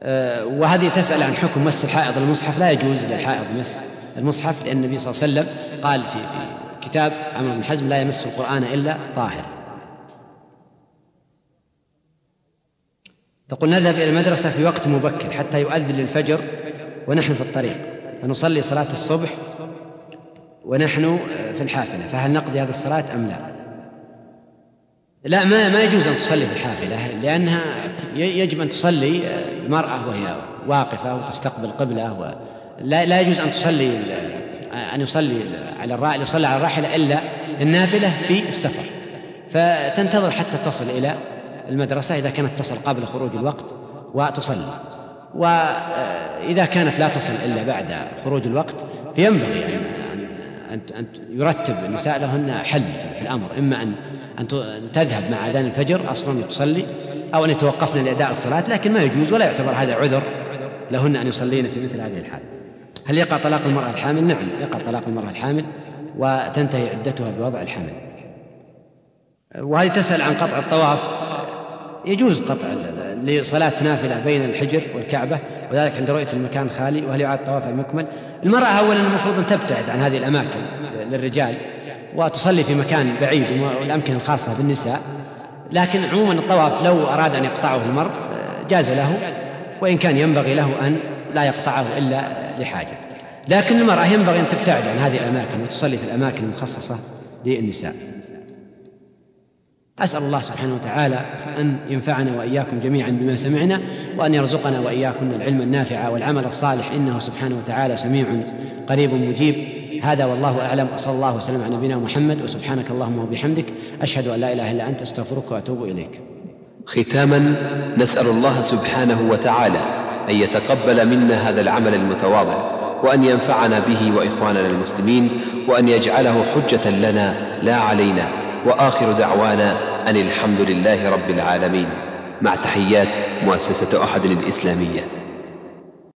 آه، وهذه تسأل عن حكم مس الحائض المصحف. لا يجوز للحائض مس المصحف لأن النبي صلى الله عليه وسلم قال في في كتاب عمرو بن حزم لا يمس القرآن إلا طاهر. تقول نذهب إلى المدرسة في وقت مبكر حتى يؤذن للفجر ونحن في الطريق فنصلي صلاة الصبح ونحن في الحافلة فهل نقضي هذه الصلاة أم لا؟ لا ما ما يجوز أن تصلي في الحافلة لأنها يجب أن تصلي المرأة وهي واقفة وتستقبل قبلة لا لا يجوز أن تصلي أن يصلي على الراحلة يصلي على الراحلة إلا النافلة في السفر فتنتظر حتى تصل إلى المدرسة إذا كانت تصل قبل خروج الوقت وتصلي وإذا كانت لا تصل إلا بعد خروج الوقت فينبغي أن أن أن يرتب النساء لهن حل في الأمر إما أن أن تذهب مع أذان الفجر أصلا تصلي أو أن يتوقفن لأداء الصلاة لكن ما يجوز ولا يعتبر هذا عذر لهن أن يصلين في مثل هذه الحال. هل يقع طلاق المرأة الحامل؟ نعم يقع طلاق المرأة الحامل وتنتهي عدتها بوضع الحمل وهذه تسأل عن قطع الطواف. يجوز قطع لصلاة نافلة بين الحجر والكعبة وذلك عند رؤية المكان خالي وهل يعاد طواف المكمل المرأة أولا المفروض أن تبتعد عن هذه الأماكن للرجال وتصلي في مكان بعيد والأمكنة الخاصة بالنساء لكن عموما الطواف لو أراد أن يقطعه المرء جاز له وإن كان ينبغي له أن لا يقطعه إلا لحاجة. لكن المرأة ينبغي أن تبتعد عن هذه الأماكن وتصلي في الأماكن المخصصة للنساء. أسأل الله سبحانه وتعالى أن ينفعنا وإياكم جميعا بما سمعنا وأن يرزقنا وإياكم العلم النافع والعمل الصالح إنه سبحانه وتعالى سميع قريب مجيب. هذا والله أعلم وصلى الله وسلم على نبينا محمد وسبحانك اللهم وبحمدك أشهد أن لا إله إلا أنت أستغفرك وأتوب إليك. ختاما نسأل الله سبحانه وتعالى أن يتقبل منا هذا العمل المتواضع وأن ينفعنا به وإخواننا المسلمين وأن يجعله حجة لنا لا علينا وآخر دعوانا أن الحمد لله رب العالمين. مع تحيات مؤسسة أحد الإسلامية.